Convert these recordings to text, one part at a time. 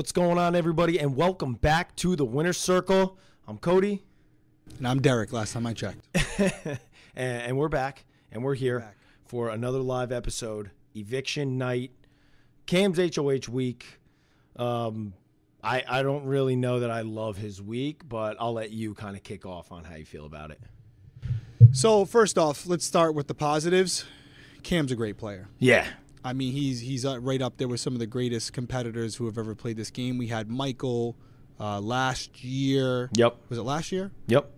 What's going on, everybody? And welcome back to the Winner Circle. I'm Cody. And I'm Derrick, last time I checked. and, and, we're back. And we're here back. for another live episode. Eviction night. Cam's HOH week. Um, I, I don't really know that I love his week, but I'll let you kind of kick off on how you feel about it. So, first off, let's start with the positives. Cam's a great player. Yeah. I mean, he's he's right up there with some of the greatest competitors who have ever played this game. We had Michael uh, last year. Yep. Was it last year? Yep.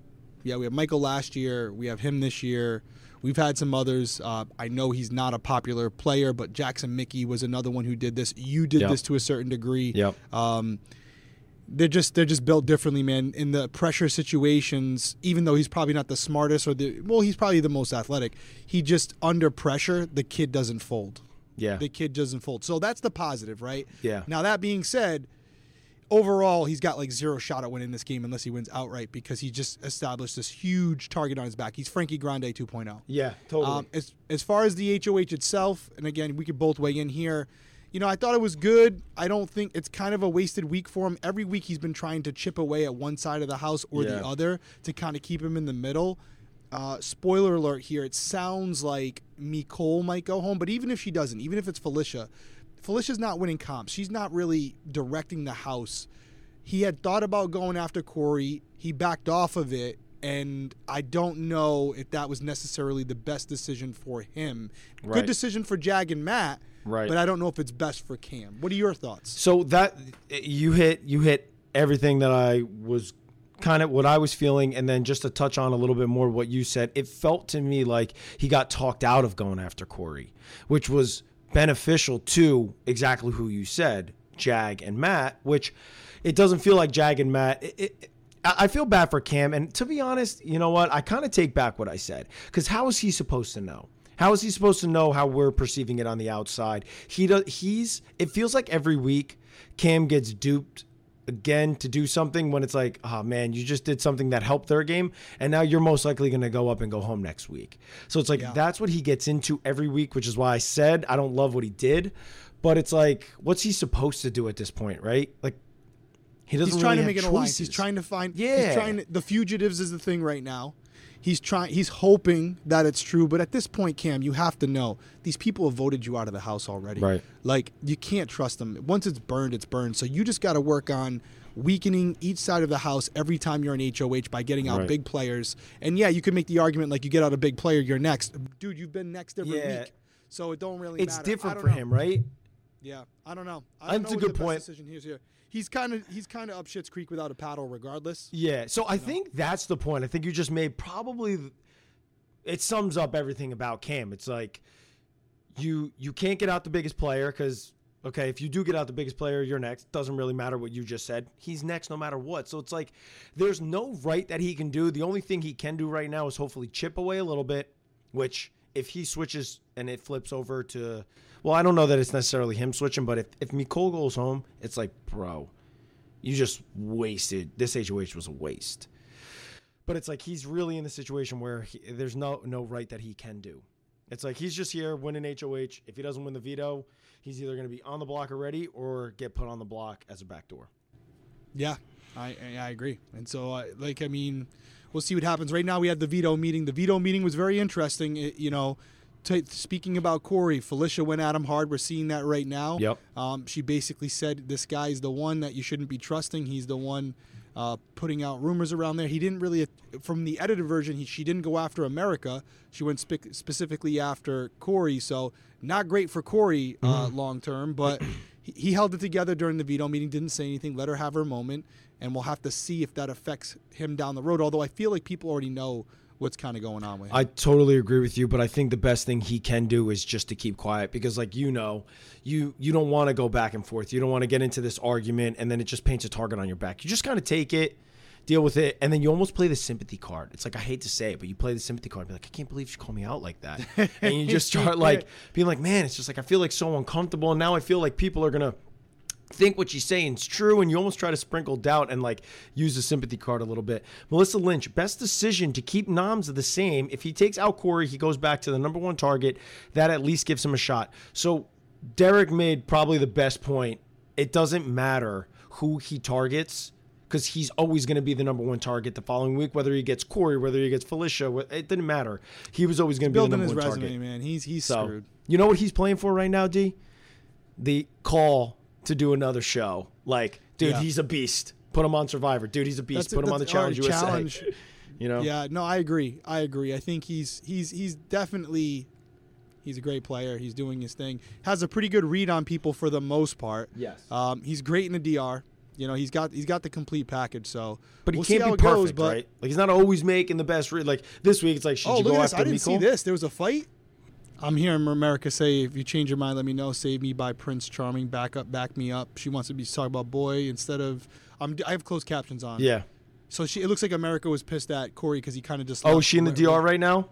Yeah, we have Michael last year. We have him this year. We've had some others. Uh, I know he's not a popular player, but Jackson Michie was another one who did this. You did Yep. this to a certain degree. Yep. Um, they're just they're just built differently, man. In the pressure situations, even though he's probably not the smartest or the well, he's probably the most athletic. He just under pressure, the kid doesn't fold. Yeah. The kid doesn't fold. So that's the positive, right? Yeah. Now that being said, overall he's got like zero shot at winning this game unless he wins outright because he just established this huge target on his back. He's Frankie Grande 2.0. Yeah, totally. Um, as as far as the HOH itself, and again, we could both weigh in here. You know, I thought it was good. I don't think it's kind of a wasted week for him. Every week he's been trying to chip away at one side of the house or Yeah. the other to kind of keep him in the middle. Uh, spoiler alert here: it sounds like Mecole might go home, but even if she doesn't, even if it's Felicia, Felicia's not winning comps. She's not really directing the house. He had thought about going after Cory. He backed off of it, and I don't know if that was necessarily the best decision for him. Right. Good decision for Jag and Matt, Right. but I don't know if it's best for Cam. What are your thoughts? So that you hit you hit everything that I was kind of what I was feeling and then just to touch on a little bit more what you said it felt to me like he got talked out of going after Cory which was beneficial to exactly who you said Jag and Matt which it doesn't feel like Jag and Matt it, it, I feel bad for Cam and to be honest you know what I kind of take back what I said cuz how is he supposed to know how is he supposed to know how we're perceiving it on the outside? He does. He's. It feels like every week Cam gets duped again to do something when it's like, oh man, you just did something that helped their game, and now you're most likely going to go up and go home next week. So it's like Yeah. that's what he gets into every week, which is why I said I don't love what he did, but it's like, what's he supposed to do at this point, right? Like. He doesn't He's trying really to make an alliance. He's trying to find. Yeah. He's trying. To, the fugitives is the thing right now. He's trying. He's hoping that it's true, but at this point, Cam, you have to know these people have voted you out of the house already. Right. Like you can't trust them. Once it's burned, it's burned. So you just got to work on weakening each side of the house every time you're in HOH by getting out Right. big players. And yeah, you could make the argument like you get out a big player, you're next, dude. You've been next every Yeah. week, so it don't really. It's matter. Different for know. him, right? Yeah, I don't know. I don't That's know a good point. Decision here's here. He's kind of he's kind of up shit's creek without a paddle, regardless. Yeah. So I think that's the point. I think you just made probably it sums up everything about Cam. It's like you you can't get out the biggest player because okay, if you do get out the biggest player, you're next. Doesn't really matter what you just said. He's next no matter what. So it's like there's no right that he can do. The only thing he can do right now is hopefully chip away a little bit, which if he switches and it flips over to well, I don't know that it's necessarily him switching, but if if Mecole goes home, it's like, bro, you just wasted this HOH was a waste. But it's like he's really in the situation where he, there's no no right that he can do. It's like he's just here winning HOH. If he doesn't win the veto, he's either going to be on the block already or get put on the block as a backdoor. Yeah, I I, agree. And so, uh, like, I mean, we'll see what happens. Right now, we had the veto meeting. The veto meeting was very interesting. It, you know, t- speaking about Cory, Felicia went at him hard. We're seeing that right now. Yep. Um, she basically said this guy's the one that you shouldn't be trusting. He's the one. Uh, putting out rumors around there. He didn't really, from the edited version, he, she didn't go after America. She went spe- specifically after Cory. So not great for Cory uh, long term, but he, he held it together during the veto meeting. Didn't say anything. Let her have her moment, and we'll have to see if that affects him down the road. Although I feel like people already know what's kind of going on with him. I totally agree with you, but I think the best thing he can do is just to keep quiet because, like you know, you you don't want to go back and forth. You don't want to get into this argument, and then it just paints a target on your back. You just kind of take it, deal with it, and then you almost play the sympathy card. It's like I hate to say it, but you play the sympathy card. Be like, I can't believe she called me out like that, and you just start like being like, man, it's just like I feel like so uncomfortable, and now I feel like people are gonna think what she's saying is true and you almost try to sprinkle doubt and like use the sympathy card a little bit. Melissa Lynch, best decision to keep Noms the same. If he takes out Cory, he goes back to the number one target. That at least gives him a shot. So Derrick made probably the best point. It doesn't matter who he targets because he's always going to be the number one target the following week, whether he gets Cory, whether he gets Felicia. It didn't matter. He was always going to be the number his one resume, target. man. He's he's So screwed. you know what he's playing for right now, D? The call to do another show. Like, dude, Yeah. he's a beast. Put him on Survivor. Dude, he's a beast. That's- Put him on the Challenge USA. challenge. You know? Yeah, no, I agree. I agree. I think he's he's he's definitely he's a great player. He's doing his thing. Has a pretty good read on people for the most part. Yes. Um, he's great in the DR. You know, he's got he's got the complete package. So, But he we'll can't be goes, perfect, but- right? Like he's not always making the best read. Like this week, it's like should Oh, you look go at this! after I didn't see this. There was a fight. I'm hearing America say, "If you change your mind, let me know." Save me by Prince Charming. Back up, back me up. She wants to be talking about boy instead of. I'm, I have closed captions on. Yeah. So she. It looks like America was pissed at Cory because he kind of just. Oh, is she in the DR right now?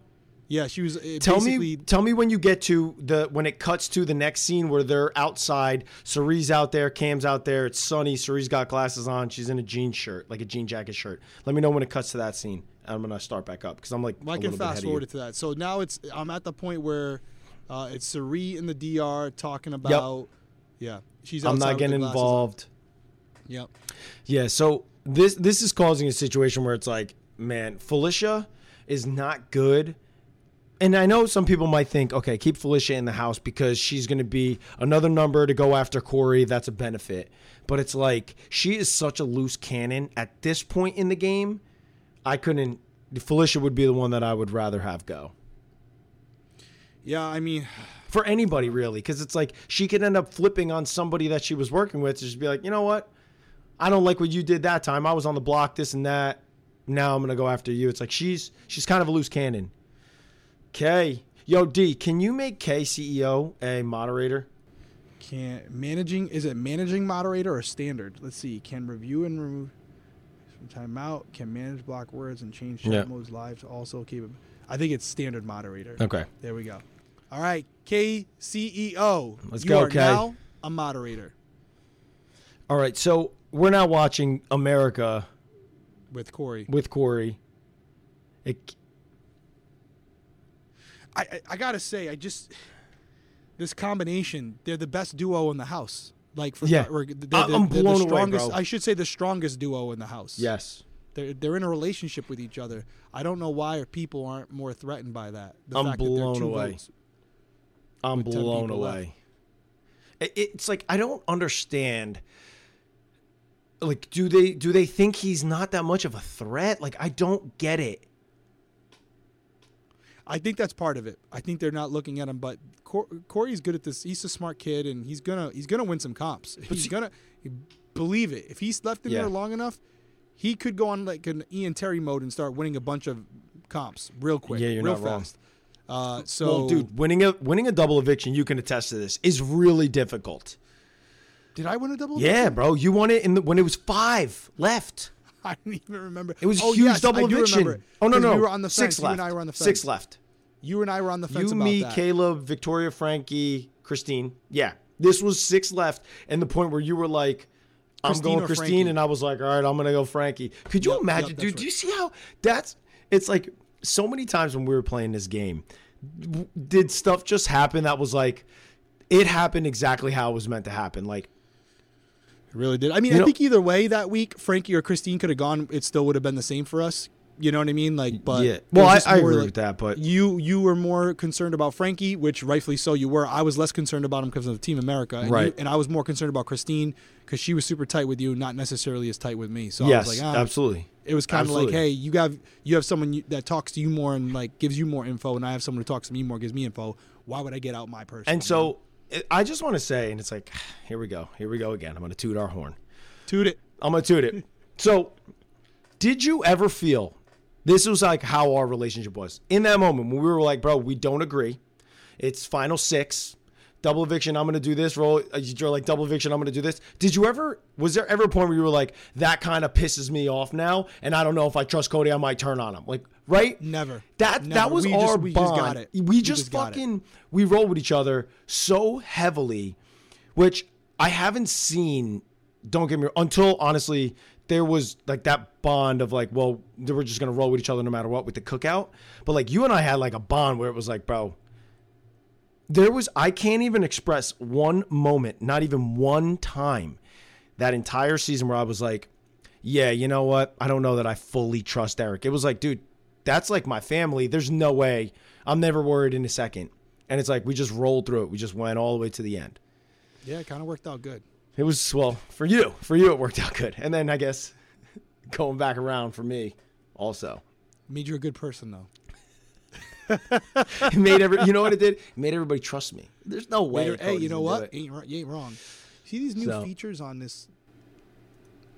Yeah, she was. uh, Tell me, tell me when you get to the when it cuts to the next scene where they're outside. Cirie's out there, Cam's out there. It's sunny. Cirie's got glasses on. She's in a jean shirt, like a jean jacket shirt. Let me know when it cuts to that scene. I'm gonna start back up because I'm like Well, I a can little bit ahead fast forward it to that. So now it's. I'm at the point where, uh, it's Cirie in the DR talking about. Yeah, she's. I'm not getting glasses on. involved. Yep. Yeah, so this this is causing a situation where it's like, man, Felicia is not good. And I know some people might think, okay, keep Felicia in the house because she's going to be another number to go after Cory. That's a benefit. But it's like she is such a loose cannon at this point in the game. I couldn't. Felicia would be the one that I would rather have go Yeah, I mean, for anybody really, because it's like she could end up flipping on somebody that she was working with to just be like, you know what, I don't like what you did that time. I was on the block, this and that. Now I'm gonna go after you. It's like she's she's kind of a loose cannon. K, yo D, can you make K CEO a moderator? can managing is it managing moderator or standard? Let's see. Can review and remove from timeout. Can manage block words and change chat Yeah. modes live to also capable. I think it's standard moderator. Okay. There we go. All right, K CEO. Let's you go, are K. now a moderator All right. So we're now watching America with Cory. with Cory. It, I, I I gotta say, I just this combination. They're the best duo in the house. Like for Yeah. or they're, they're- I'm they're blown the away, strongest. bro. I should say the strongest duo in the house. yes. they're they're in a relationship with each other. I don't know why people aren't more threatened by that. The I'm fact that blown two away. I'm blown people left. away. It's like I don't understand. Like, do they do they think he's not that much of a threat? Like, I don't get it. I think that's part of it. I think they're not looking at him, but Cor- Cory's good at this. He's a smart kid, and he's gonna he's gonna win some comps. he's see- gonna believe it. If he's left in Yeah. there long enough, he could go on like an Ian Terry mode and start winning a bunch of comps real quick, Yeah, you're real not wrong. fast. Uh, so, well, dude, winning a winning a double eviction, you can attest to this, is really difficult. did I win a double? Yeah, eviction? bro, you won it in the, when it was five left. I don't even remember. It was a oh, huge yes, double eviction. Oh no, no, we were on the six fence. left. You and I were on the fence. Six left. You and I were on the fence You, about me, that. Caleb, Victoria, Frankie, Christine. Yeah, this was six left, and the point where you were like, "I'm Christine going Christine," Frankie? and I was like, "All right, I'm gonna go Frankie." Could you Yep, yep, imagine, that's dude? right. Do you see how that's? It's like so many times when we were playing this game, w- did stuff just happen that was like, it happened exactly how it was meant to happen. Like, It really did. I mean, You I know- think either way that week, Frankie or Christine could have gone. It still would have been the same for us. You know what I mean? Like, but yeah. Well, I, I agree like- with that, but You you were more concerned about Frankie, which rightfully so you were. I was less concerned about him because of Team America, and you- Right. and I was more concerned about Christine because she was super tight with you, not necessarily as tight with me. So yes, I was like, ah, absolutely. it was kind of like, hey, you have you have someone that talks to you more and like gives you more info, and I have someone who talks to me more, gives me info. Why would I get out my person? And so I just want to say, and it's like, here we go, here we go again. I'm gonna toot our horn. toot it. I'm gonna toot it. So, did you ever feel this was like how our relationship was in that moment when we were like, bro, we don't agree. It's final six, double eviction. I'm gonna do this. Roll. uh, You're like double eviction. I'm gonna do this. Did you ever? Was there ever a point where you were like, that kind of pisses me off now, and I don't know if I trust Cody. I might turn on him. Like, right? Never. That Never. that was We our just- we just bond. got it. We We just, just fucking we roll with each other so heavily, which I haven't seen. Don't get me until honestly there was like that bond of like, well, were just gonna roll with each other no matter what with the cookout. But like you and I had like a bond where it was like, bro. There was I can't even express one moment, not even one time that entire season where I was like, yeah, you know what? I don't know that I fully trust Eric. It was like, dude, that's like my family. There's no way. I'm never worried in a second. And it's like we just rolled through it. We just went all the way to the end. Yeah, it kind of worked out good. It was well for you. For you, it worked out good. And then I guess going back around for me, also Made you a good person, though. it made every. You know what it did? It made everybody trust me. There's no way. Later, hey, you know what? Ain't, you ain't wrong. See these new So- features on this.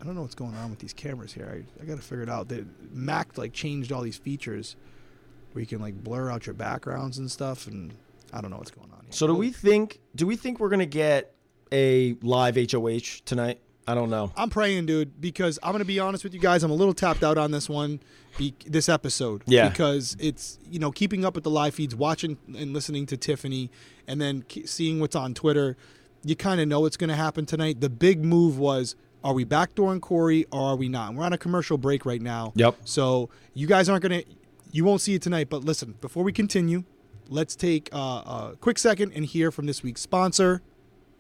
I don't know what's going on with these cameras here. I, I got to figure it out. They, Mac like changed all these features where you can like blur out your backgrounds and stuff, and I don't know what's going on here. So do we think? Do we think we're gonna get a live HOH tonight? I don't know. I'm praying, dude, because I'm gonna be honest with you guys. I'm a little tapped out on this one, be, this episode. Yeah. Because it's you know keeping up with the live feeds, watching and listening to Tiffany, and then seeing what's on Twitter. You kind of know what's gonna happen tonight. The big move was: Are we backdooring Cory or are we not? And we're on a commercial break right now. Yep. So you guys aren't gonna, you won't see it tonight. But listen, before we continue, let's take uh, a quick second and hear from this week's sponsor,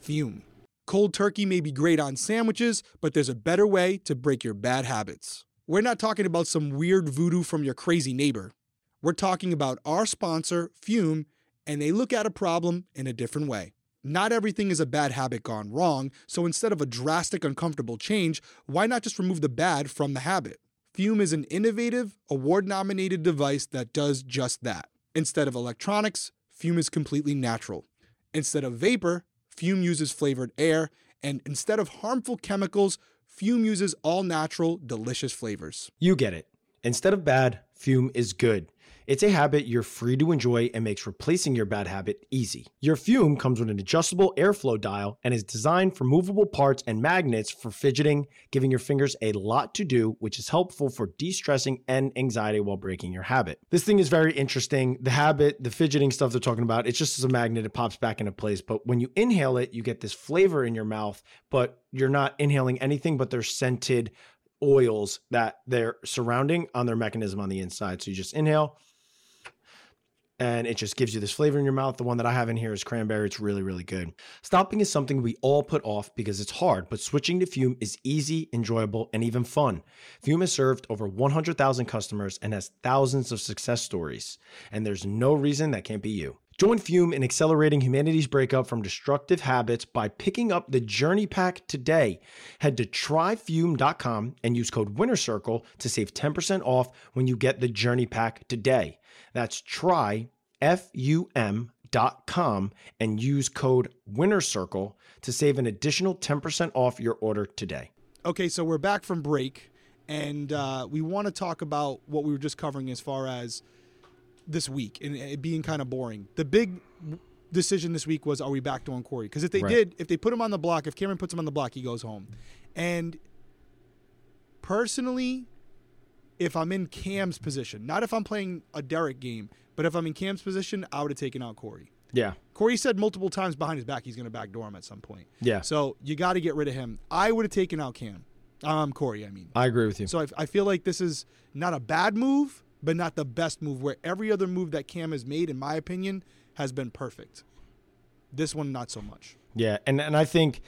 FUM. Cold turkey may be great on sandwiches, but there's a better way to break your bad habits. We're not talking about some weird voodoo from your crazy neighbor. We're talking about our sponsor, FUM, and they look at a problem in a different way. Not everything is a bad habit gone wrong, so instead of a drastic, uncomfortable change, why not just remove the bad from the habit? FUM is an innovative, award nominated device that does just that. Instead of electronics, FUM is completely natural. Instead of vapor, FUM uses flavored air, and instead of harmful chemicals, FUM uses all natural, delicious flavors. You get it. Instead of bad, FUM is good. It's a habit you're free to enjoy and makes replacing your bad habit easy. Your FUM comes with an adjustable airflow dial and is designed for movable parts and magnets for fidgeting, giving your fingers a lot to do, which is helpful for de stressing and anxiety while breaking your habit. This thing is very interesting. The habit, the fidgeting stuff they're talking about, it's just as a magnet, it pops back into place. But when you inhale it, you get this flavor in your mouth, but you're not inhaling anything but their scented oils that they're surrounding on their mechanism on the inside. So you just inhale and it just gives you this flavor in your mouth. The one that I have in here is cranberry. It's really, really good. Stopping is something we all put off because it's hard, but switching to FUM is easy, enjoyable, and even fun. FUM has served over 100,000 customers and has thousands of success stories, and there's no reason that can't be you. Join FUM in accelerating humanity's breakup from destructive habits by picking up the Journey Pack today. Head to tryfum.com and use code WINNERCIRCLE to save 10% off when you get the Journey Pack today. That's try, F-U-M dot com and use code WINNERCIRCLE to save an additional 10% off your order today. Okay, so we're back from break, and uh, we want to talk about what we were just covering as far as this week and it being kind of boring. The big decision this week was are we back backdooring Cory? Because if they Right. did, if they put him on the block, if Cameron puts him on the block, he goes home. And personally, if I'm in Cam's position, not if I'm playing a Derrick game, but if I'm in Cam's position, I would have taken out Cory. Yeah. Cory said multiple times behind his back he's going to backdoor him at some point. Yeah. So you got to get rid of him. I would have taken out Cam. Um, Cory, I mean. I agree with you. So I, I feel like this is not a bad move, but not the best move. Where every other move that Cam has made, in my opinion, has been perfect. This one, not so much. Yeah, and and I think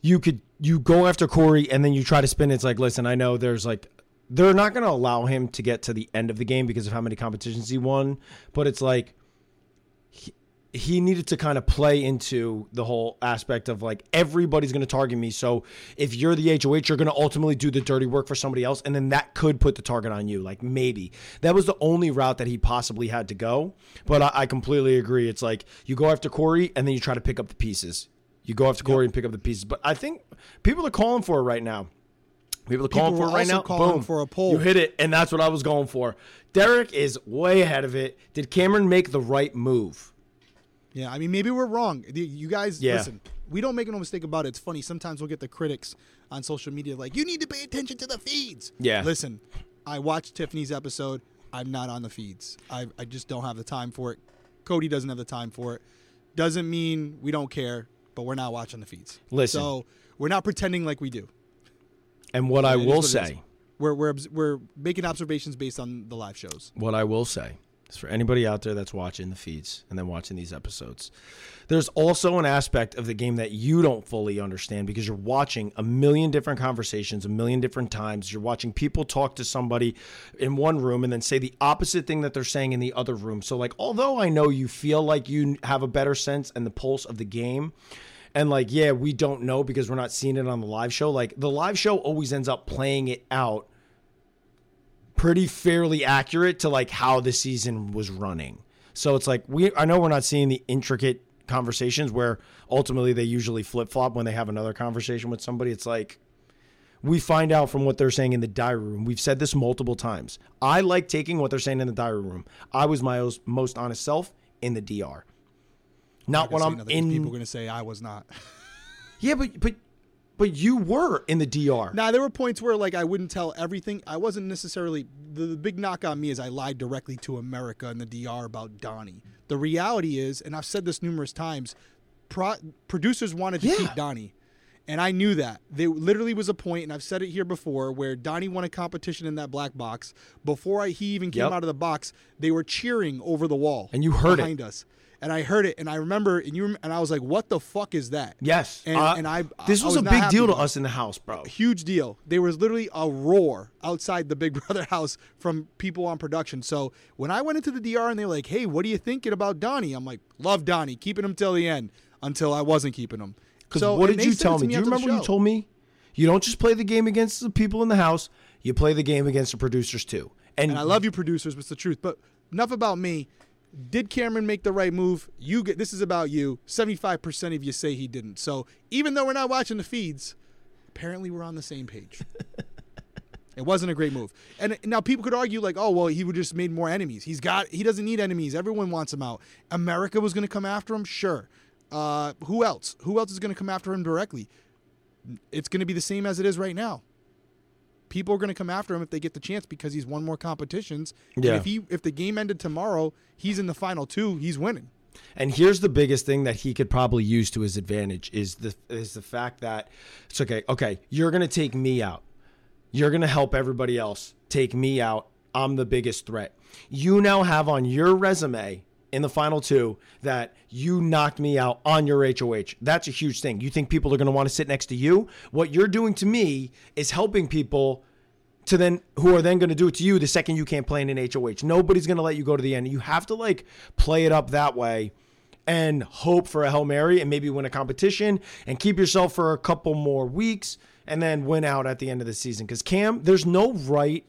you could you go after Cory and then you try to spin. it. It's like, listen, I know there's like they're not going to allow him to get to the end of the game because of how many competitions he won, but it's like he, needed to kind of play into the whole aspect of like everybody's going to target me. So if you're the HOH, you're going to ultimately do the dirty work for somebody else, and then that could put the target on you. Like maybe that was the only route that he possibly had to go. But I, I completely agree. It's like you go after Cory and then you try to pick up the pieces. You go after Cory and pick up the pieces. But I think people are calling for it right now. People are calling People for it right now. Boom. for a poll. You hit it, and that's what I was going for. Derrick is way ahead of it. Did Cameron make the right move? Yeah, I mean, maybe we're wrong. You guys, Yeah. listen, we don't make no mistake about it. It's funny. Sometimes we'll get the critics on social media like, you need to pay attention to the feeds. Yeah. Listen, I watched Tiffany's episode. I'm not on the feeds. I, I just don't have the time for it. Cody doesn't have the time for it. Doesn't mean we don't care, but we're not watching the feeds. Listen. So we're not pretending like we do. And what I will what say, We're, we're, we're making observations based on the live shows. what I will say It's for anybody out there that's watching the feeds and then watching these episodes. There's also an aspect of the game that you don't fully understand because you're watching a million different conversations a million different times. You're watching people talk to somebody in one room and then say the opposite thing that they're saying in the other room. So, like, although I know you feel like you have a better sense and the pulse of the game, and like, yeah, we don't know because we're not seeing it on the live show. Like, the live show always ends up playing it out pretty fairly accurate to like how the season was running. So it's like we I know we're not seeing the intricate conversations where ultimately they usually flip flop when they have another conversation with somebody. It's like we find out from what they're saying in the diary room. We've said this multiple times. I like taking what they're saying in the diary room. I was my most honest self in the DR. Not when I'm in. People are going to say I was not. yeah, but but but you were in the DR. Now there were points where like I wouldn't tell everything. I wasn't necessarily the, the big knock on me is I lied directly to America and the DR about Donny. The reality is, and I've said this numerous times, pro- producers wanted to yeah. keep Donny. And I knew that. There literally was a point, and I've said it here before, where Donny won a competition in that black box. Before I, he even came yep. out of the box, they were cheering over the wall. And you heard behind it. us and I heard it, and I remember, and you, and I was like, "What the fuck is that?" Yes, and, uh, and I. This was, was a big deal to us in the house, bro. Huge deal. There was literally a roar outside the Big Brother house from people on production. So when I went into the DR and they were like, "Hey, what are you thinking about Donny?" I'm like, "Love Donny, keeping him till the end." Until I wasn't keeping him. Because so, what did you tell me? me? Do you remember you told me? You don't just play the game against the people in the house. You play the game against the producers too. And, and I love you, producers. But it's the truth. But enough about me. Did Cameron make the right move? You get this is about you. 75% of you say he didn't. So even though we're not watching the feeds, apparently we're on the same page. it wasn't a great move. And now people could argue like, "Oh, well, he would just made more enemies. He's got he doesn't need enemies. Everyone wants him out. America was going to come after him? Sure. Uh, who else? Who else is going to come after him directly? It's going to be the same as it is right now people are going to come after him if they get the chance because he's won more competitions. Yeah. And if he if the game ended tomorrow, he's in the final two, he's winning. And here's the biggest thing that he could probably use to his advantage is the is the fact that it's okay. Okay, you're going to take me out. You're going to help everybody else take me out. I'm the biggest threat. You now have on your resume in the final two that you knocked me out on your HOH. That's a huge thing. You think people are going to want to sit next to you? What you're doing to me is helping people to then who are then going to do it to you the second you can't play in an HOH. Nobody's going to let you go to the end. You have to like play it up that way and hope for a Hail Mary and maybe win a competition and keep yourself for a couple more weeks and then win out at the end of the season. Because Cam, there's no right.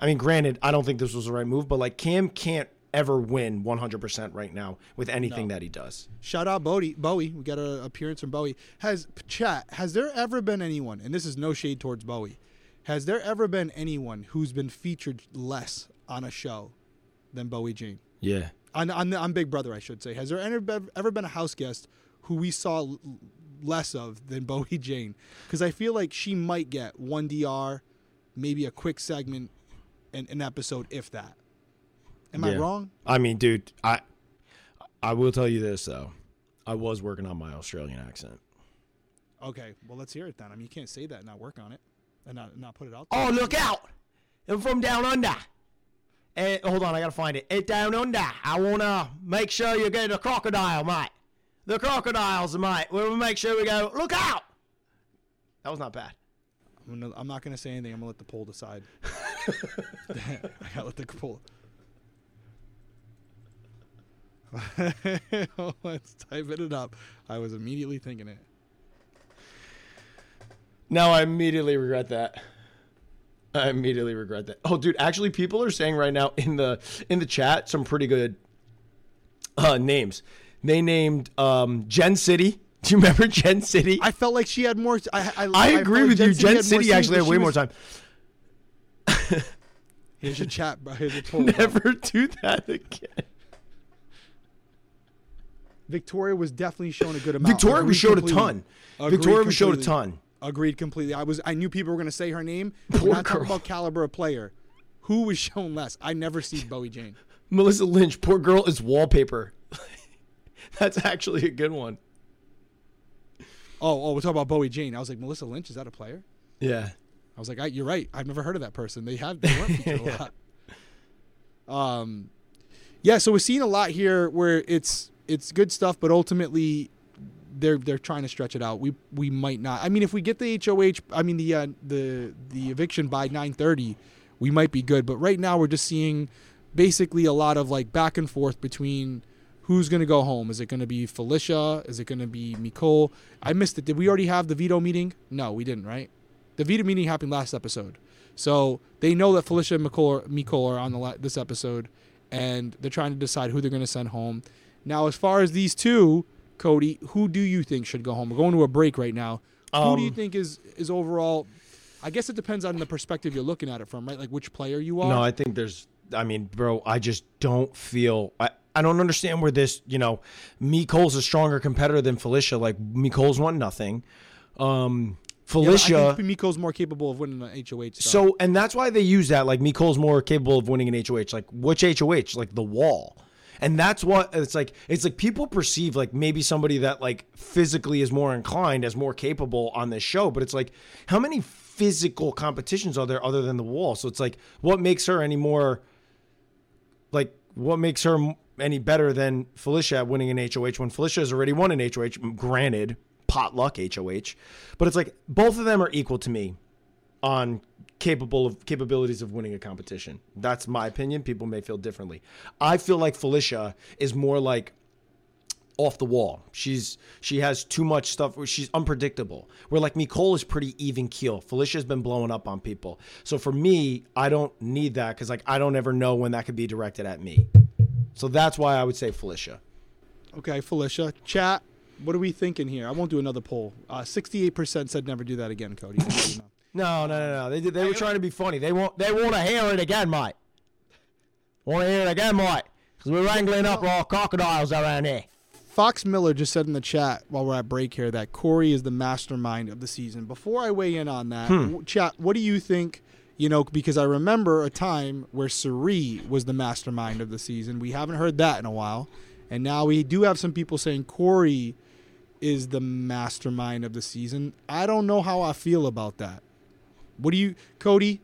I mean, granted, I don't think this was the right move, but like Cam can't ever win 100% right now with anything no. that he does. Shout out Bowie. Bowie, we got an appearance from Bowie. Has chat? Has there ever been anyone? And this is no shade towards Bowie. Has there ever been anyone who's been featured less on a show than Bowie Jane? Yeah. On on, on Big Brother, I should say. Has there ever, ever been a house guest who we saw less of than Bowie Jane? Because I feel like she might get one DR, maybe a quick segment, in an episode, if that. Am yeah. I wrong? I mean, dude, I I will tell you this though. I was working on my Australian accent. Okay, well let's hear it then. I mean, you can't say that and not work on it and not not put it out. Oh, there. Oh, look out! I'm from down under. And hold on, I gotta find it. It down under. I wanna make sure you get a crocodile, mate. The crocodiles, mate. We'll make sure we go. Look out! That was not bad. I'm, gonna, I'm not gonna say anything. I'm gonna let the poll decide. I gotta let the poll. Let's type it up. I was immediately thinking it. Now I immediately regret that. I immediately regret that. Oh, dude, actually, people are saying right now in the in the chat some pretty good uh, names. They named um, Jen City. Do you remember Jen City? I felt like she had more. I I, I agree with Jen you. Jen City, City actually had way was, more time. Here's your chat, bro. Here's your poll. Never bro. do that again. Victoria was definitely shown a good amount. Victoria was showed completely. a ton. Agreed Victoria was showed a ton. Agreed completely. I was I knew people were going to say her name. Poor not girl. talking about caliber of player. Who was shown less? I never see Bowie Jane. Melissa Lynch, poor girl is wallpaper. That's actually a good one. Oh, oh, we're talking about Bowie Jane. I was like, Melissa Lynch, is that a player? Yeah. I was like, I, you're right. I've never heard of that person. They have they weren't featured yeah. a lot. Um, Yeah, so we're seeing a lot here where it's it's good stuff, but ultimately they're they're trying to stretch it out. We we might not. I mean, if we get the HOH, I mean the uh, the the eviction by 9:30, we might be good. But right now we're just seeing basically a lot of like back and forth between who's going to go home. Is it going to be Felicia? Is it going to be Mecole? I missed it. Did we already have the veto meeting? No, we didn't. Right? The veto meeting happened last episode, so they know that Felicia and Mecole, Mecole are on the la- this episode, and they're trying to decide who they're going to send home. Now, as far as these two, Cody, who do you think should go home? We're going to a break right now. who do you Um, think is is overall? I guess it depends on the perspective you're looking at it from, right? Like which player you are. No, I think there's. I mean, bro, I just don't feel. I, I don't understand where this. You know, Cole's a stronger competitor than Felicia. Like Cole's won nothing. Um, Felicia. Yeah. I think Miko's more capable of winning an HOH. Stuff. so, and that's why they use that. Like Cole's more capable of winning an HOH. Like which HOH? Like the wall. And that's what it's like. It's like people perceive like maybe somebody that like physically is more inclined as more capable on this show, but it's like how many physical competitions are there other than the wall? So it's like what makes her any more like what makes her any better than Felicia winning an HOH when Felicia has already won an HOH? Granted, potluck HOH, but it's like both of them are equal to me on capable of capabilities of winning a competition. That's my opinion. People may feel differently. I feel like Felicia is more like off the wall. She's she has too much stuff where she's unpredictable. Where like Mecole is pretty even keel. Felicia's been blowing up on people. So for me, I don't need that because like I don't ever know when that could be directed at me. So that's why I would say Felicia. okay, Felicia, chat. What are we thinking here? I won't do another poll. Uh, Sixty-eight percent said never do that again, Cody. Just so you know. No, no, no, no. They did, they were trying to be funny. They want they want to hear it again, mate. Want to hear it again, mate? Because we're wrangling up all crocodiles around here. Fox Miller just said in the chat while we're at break here that Cory is the mastermind of the season. Before I weigh in on that, hmm. w- chat, what do you think? You know, because I remember a time where Cirie was the mastermind of the season. We haven't heard that in a while. And now we do have some people saying Cory is the mastermind of the season. I don't know how I feel about that. What do you, Cody?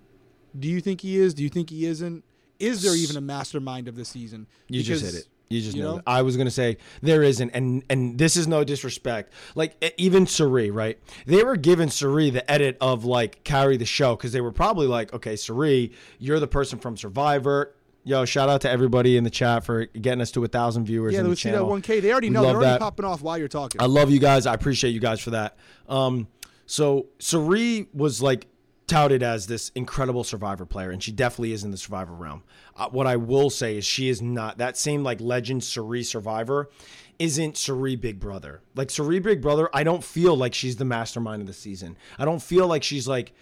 Do you think he is? Do you think he isn't? Is there even a mastermind of the season? You just hit it. You just you know. know? I was gonna say there isn't, and and this is no disrespect. Like even Cirie, right? They were giving Cirie the edit of like carry the show because they were probably like, okay, Cirie, you're the person from Survivor. Yo, shout out to everybody in the chat for getting us to a thousand viewers. Yeah, they see that 1K. They already know. They're already that. popping off while you're talking. I love you guys. I appreciate you guys for that. Um, so Cirie was like touted as this incredible survivor player, and she definitely is in the survivor realm. Uh, what I will say is she is not that same like legend Cirie survivor. Isn't Cirie Big Brother like Cirie Big Brother? I don't feel like she's the mastermind of the season. I don't feel like she's like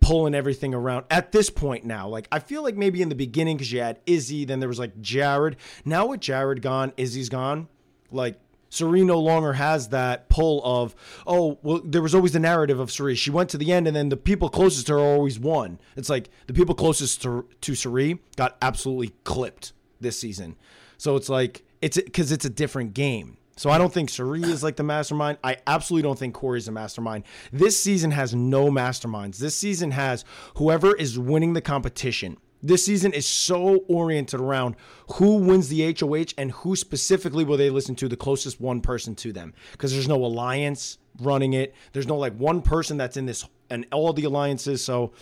pulling everything around at this point now. Like I feel like maybe in the beginning because you had Izzy, then there was like Jared. Now with Jared gone, Izzy's gone. Like Cirie no longer has that pull of oh well. There was always the narrative of Cirie. She went to the end, and then the people closest to her always won. It's like the people closest to to got absolutely clipped this season. So it's like it's because it's a different game. So I don't think Cirie is like the mastermind. I absolutely don't think Cory's the mastermind. This season has no masterminds. This season has whoever is winning the competition. This season is so oriented around who wins the HOH and who specifically will they listen to the closest one person to them. Because there's no alliance running it. There's no like one person that's in this and all the alliances. So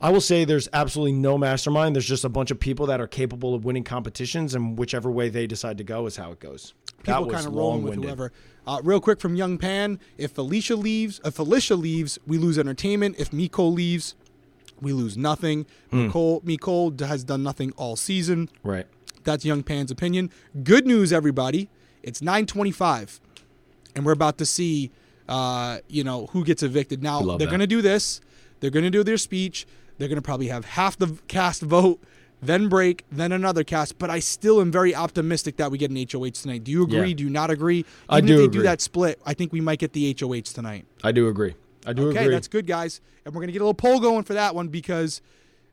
I will say there's absolutely no mastermind. There's just a bunch of people that are capable of winning competitions, and whichever way they decide to go is how it goes. that People was kind of rolling with whoever. Uh, real quick from Young Pan: If Felicia leaves, if Felicia leaves, we lose entertainment. If Miko leaves, we lose nothing. Hmm. Mecole, Miko has done nothing all season. Right. That's Young Pan's opinion. Good news, everybody. It's 9:25, and we're about to see, uh, you know, who gets evicted. Now love they're gonna do this. They're gonna do their speech. They're gonna probably have half the cast vote, then break, then another cast. But I still am very optimistic that we get an HOH tonight. Do you agree? Yeah. Do you not agree? Even I if do they agree. do that split, I think we might get the HOH tonight. I do agree. I do Okay, agree. that's good, guys. And we're gonna get a little poll going for that one because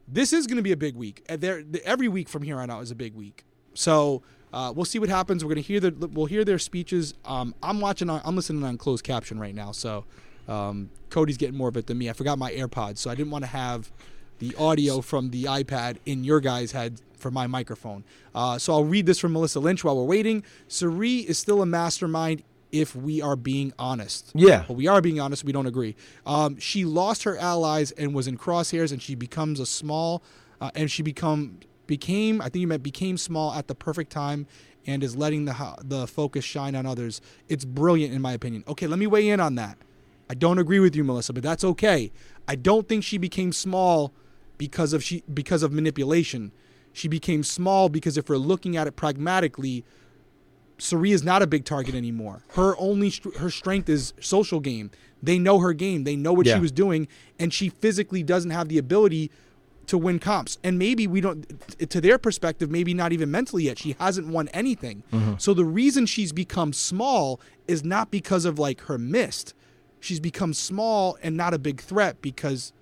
this is gonna be a big week. There, every week from here on out is a big week. So uh, we'll see what happens. We're gonna hear the, we'll hear their speeches. Um, I'm watching, on, I'm listening on closed caption right now. So um, Cody's getting more of it than me. I forgot my AirPods, so I didn't want to have the audio from the iPad in your guys' head for my microphone. Uh, so I'll read this from Melissa Lynch while we're waiting. Cirie is still a mastermind if we are being honest. Yeah. But we are being honest. We don't agree. Um, she lost her allies and was in crosshairs, and she becomes a small, uh, and she become became. I think you meant became small at the perfect time, and is letting the the focus shine on others. It's brilliant in my opinion. Okay, let me weigh in on that. I don't agree with you, Melissa, but that's okay. I don't think she became small because of she because of manipulation. She became small because if we're looking at it pragmatically, Cirie is not a big target anymore. Her only her strength is social game. They know her game. They know what Yeah. she was doing, and she physically doesn't have the ability to win comps. And maybe we don't, to their perspective, maybe not even mentally yet. She hasn't won anything. Mm-hmm. So the reason she's become small is not because of like her missed. She's become small and not a big threat because,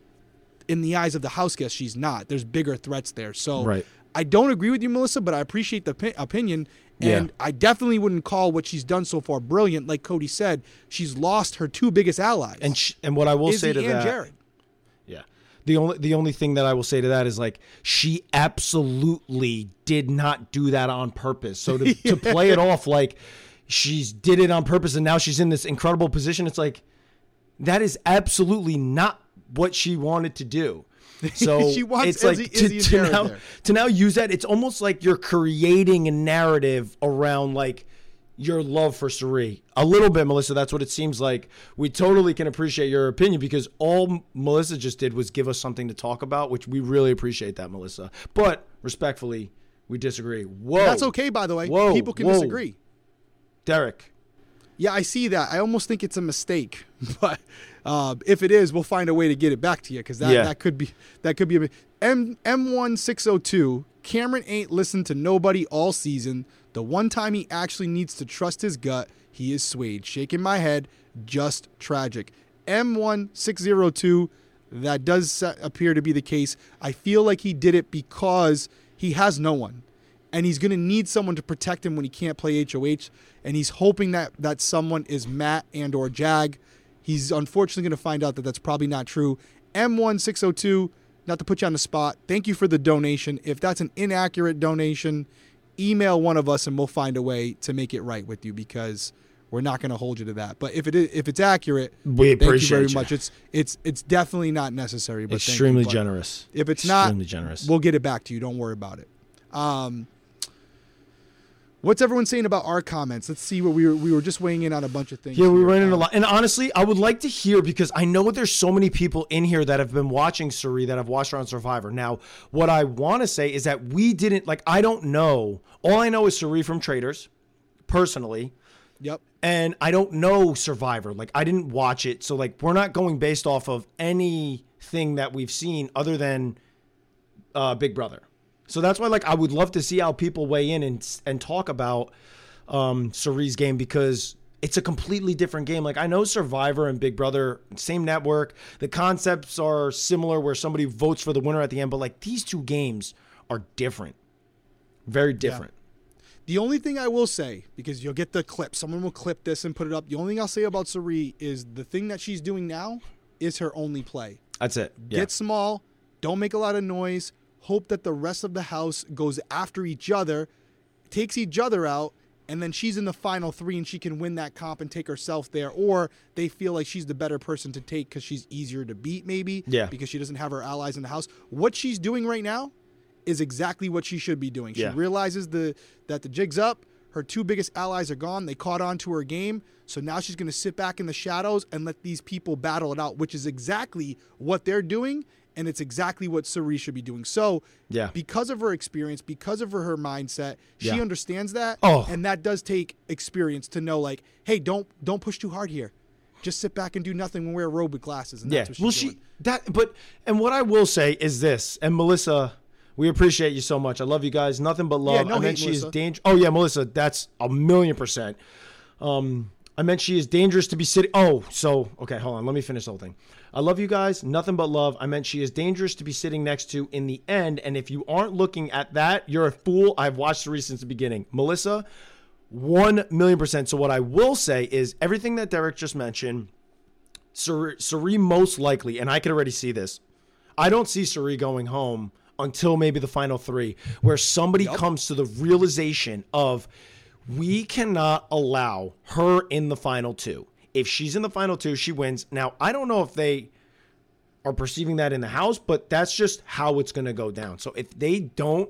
in the eyes of the house guest, she's not. There's bigger threats there. So Right. I don't agree with you, Melissa, but I appreciate the pi- opinion. Yeah. And I definitely wouldn't call what she's done so far brilliant. Like Cody said, she's lost her two biggest allies. And sh- and what I will Izzy say to and that, Jared. yeah, the only the only thing that I will say to that is like she absolutely did not do that on purpose. So to, to play it off like she's did it on purpose and now she's in this incredible position, it's like that is absolutely not what she wanted to do. So She wants it's like Izzy- to, Izzy to now there. to now use that. It's almost like you're creating a narrative around like your love for Cirie. A little bit, Melissa. That's what it seems like. We totally can appreciate your opinion because all Melissa just did was give us something to talk about, which we really appreciate that, Melissa. But respectfully, we disagree. Whoa, That's okay, by the way. Whoa, People can whoa. disagree. Derrick. Yeah, I see that. I almost think it's a mistake, but uh, if it is, we'll find a way to get it back to you because that, Yeah. that could be that could be a M M one six zero two. Cameron ain't listened to nobody all season. The one time he actually needs to trust his gut, he is swayed. Shaking my head, just tragic. M one six zero two. That does appear to be the case. I feel like he did it because he has no one and he's going to need someone to protect him when he can't play HOH and he's hoping that that someone is Matt and or Jag. He's unfortunately going to find out that that's probably not true. M1602, not to put you on the spot. Thank you for the donation. If that's an inaccurate donation, email one of us and we'll find a way to make it right with you because we're not going to hold you to that. But if it is, if it's accurate, We thank you very you. much. It's it's it's definitely not necessary, but thank you. Extremely But generous. If it's Extremely not, generous. we'll get it back to you. Don't worry about it. Um, what's everyone saying about our comments? Let's see what we were. We were just weighing in on a bunch of things. Yeah, we ran into a Uh, lot. And honestly, I would like to hear because I know there's so many people in here that have been watching Cirie that have watched her on Survivor. Now, what I want to say is that we didn't like. I don't know. All I know is Cirie from Traitors, personally, Yep. and I don't know Survivor. Like I didn't watch it, so like we're not going based off of anything that we've seen other than uh, Big Brother. So that's why like I would love to see how people weigh in and and talk about um Cirie's game because it's a completely different game. Like I know Survivor and Big Brother, same network. The concepts are similar where somebody votes for the winner at the end, but like these two games are different. Very different. The only thing I will say, because you'll get the clip, someone will clip this and put it up. The only thing I'll say about Cirie is the thing that she's doing now is her only play. That's it. Yeah. Get small, don't make a lot of noise, hope that the rest of the house goes after each other, takes each other out, and then she's in the final three and she can win that comp and take herself there. Or they feel like she's the better person to take because she's easier to beat, maybe. Yeah. Because she doesn't have her allies in the house. What she's doing right now is exactly what she should be doing. She Yeah. realizes the that the jig's up. Her two biggest allies are gone. They caught on to her game. So now she's going to sit back in the shadows and let these people battle it out, which is exactly what they're doing. And it's exactly what Cirie should be doing. So, Yeah. because of her experience, because of her, her mindset, she Yeah. understands that. Oh. And that does take experience to know, like, hey, don't don't push too hard here. Just sit back and do nothing when we're a robe with glasses. And Yeah. that's what she's Well, doing. she that but and what I will say is this, and Melissa, we appreciate you so much. I love you guys. Nothing but love. Yeah, no I meant she is Melissa. dangerous. Oh yeah, Melissa, that's a million percent. Um, I meant she is dangerous to be sitting. Oh, so okay, hold on. Let me finish the whole thing. I love you guys. Nothing but love. I meant she is dangerous to be sitting next to in the end. And if you aren't looking at that, you're a fool. I've watched the since the beginning. Melissa, one million percent. So what I will say is everything that Derrick just mentioned. Cirie, Cirie most likely, and I can already see this. I don't see Cirie going home until maybe the final three, where somebody comes to the realization of we cannot allow her in the final two. If she's in the final two, she wins. Now, I don't know if they are perceiving that in the house, but that's just how it's going to go down. So if they don't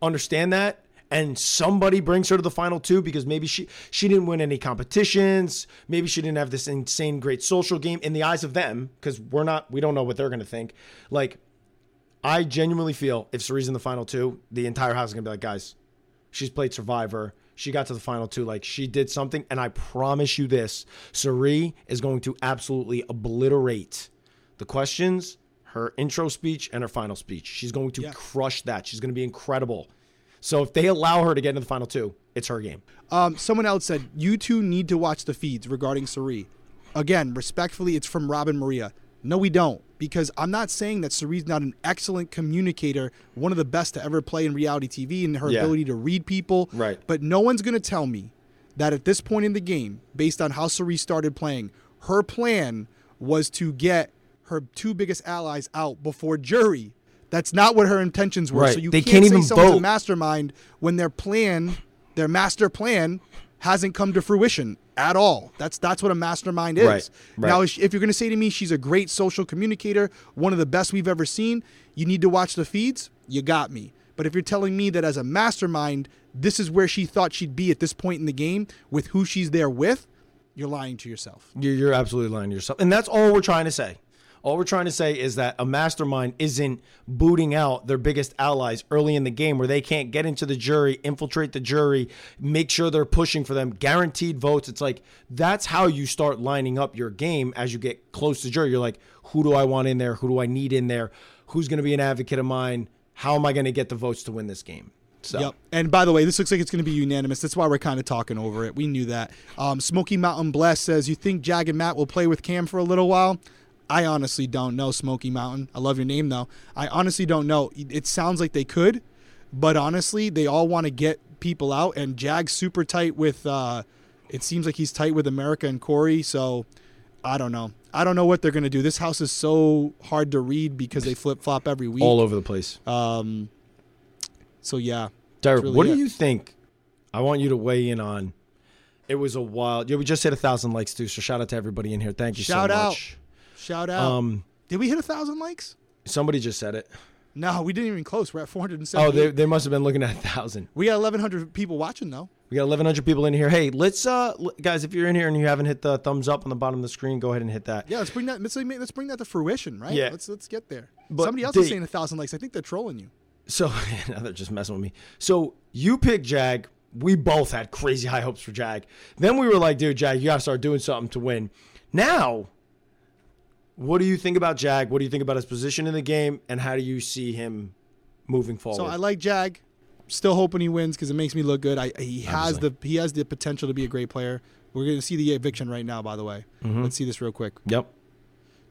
understand that and somebody brings her to the final two because maybe she she didn't win any competitions, maybe she didn't have this insane great social game in the eyes of them because we're not we don't know what they're going to think. Like I genuinely feel if Cirie's in the final two, the entire house is going to be like, guys, she's played Survivor. She got to the final two. Like she did something. And I promise you this Cirie is going to absolutely obliterate the questions, her intro speech, and her final speech. She's going to Yeah. crush that. She's going to be incredible. So if they allow her to get into the final two, it's her game. Um, someone else said you two need to watch the feeds regarding Cirie. Again, respectfully, it's from Robin Maria. No, we don't, because I'm not saying that Cirie's not an excellent communicator, one of the best to ever play in reality TV, and her Yeah. ability to read people. Right. But no one's going to tell me that at this point in the game, based on how Cirie started playing, her plan was to get her two biggest allies out before jury. That's not what her intentions were. Right. So you They can't, can't say even someone's a vote. mastermind when their plan, their master plan, hasn't come to fruition at all. That's that's what a mastermind is. Right, right. Now, if if you're going to say to me she's a great social communicator, one of the best we've ever seen, you need to watch the feeds. You got me. But if you're telling me that as a mastermind, this is where she thought she'd be at this point in the game with who she's there with, you're lying to yourself. You're, you're absolutely lying to yourself. And that's all we're trying to say. All we're trying to say is that a mastermind isn't booting out their biggest allies early in the game where they can't get into the jury, infiltrate the jury, make sure they're pushing for them, guaranteed votes. It's like that's how you start lining up your game as you get close to jury. You're like, who do I want in there? Who do I need in there? Who's going to be an advocate of mine? How am I going to get the votes to win this game? So, Yep. And by the way, this looks like it's going to be unanimous. That's why we're kind of talking over it. We knew that. Um, Smoky Mountain Bless says, "You think Jag and Matt will play with Cam for a little while?" I honestly don't know, Smoky Mountain. I love your name though. I honestly don't know. It sounds like they could, but honestly, they all want to get people out. And Jag's super tight with. Uh, it seems like he's tight with America and Cory. So I don't know. I don't know what they're going to do. This house is so hard to read because they flip flop every week. all over the place. Um. So yeah. Derrick, really what do you think? I want you to weigh in on. It was a wild. Yeah, we just hit a thousand likes too. So shout out to everybody in here. Thank you Shout so out. Shout out. Um, Did we hit a thousand likes? somebody just said it. No, we didn't even close. We're at 470. Oh, they, they must have been looking at a thousand. we got 1,100 people watching though. We got 1,100 people in here. Hey, let's uh, guys, if you're in here and you haven't hit the thumbs up on the bottom of the screen, go ahead and hit that. Yeah, let's bring that. Let's, let's bring that to fruition, right? Yeah. Let's let's get there. But Somebody else they- is saying a thousand likes. I think they're trolling you. So now they're just messing with me. So you pick Jag. We both had crazy high hopes for Jag. Then we were like, dude, Jag, you gotta start doing something to win. Now, what do you think about Jag? What do you think about his position in the game, and how do you see him moving forward? So I like Jag. Still hoping he wins because it makes me look good. I he has Obviously. the he has the potential to be a great player. We're gonna see the eviction right now. By the way, Mm-hmm. let's see this real quick. yep.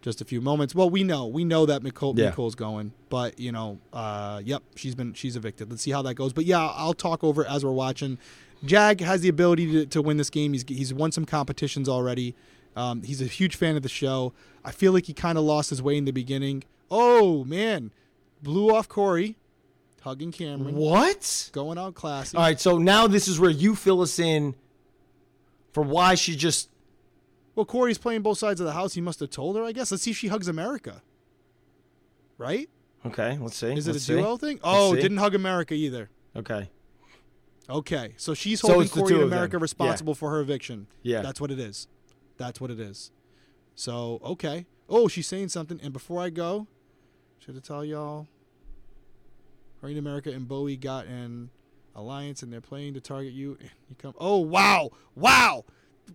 Just a few moments. Well, we know we know that Mecole Yeah. Mecole's going, but you know, uh, yep, she's been she's evicted. Let's see how that goes. But yeah, I'll talk over as we're watching. Jag has the ability to, to win this game. He's he's won some competitions already. Um, he's a huge fan of the show. I feel like he kind of lost his way in the beginning. Oh man, blew off Cory, hugging Cameron, What? going out classy. All right. So now this is where you fill us in for why she just. Well, Cory's playing both sides of the house. He must have told her, I guess. Let's see if she hugs America. Right? Okay. Let's see. Is it Let's a see. duo thing? Oh, didn't hug America either. Okay. Okay, so she's holding the Cory and them. America Yeah. responsible for her eviction. Yeah. That's what it is. That's what it is. So, okay. Oh, she's saying something. And before I go, should I tell y'all? And America and Bowie got an alliance and they're playing to target you. You come. Oh, wow. Wow.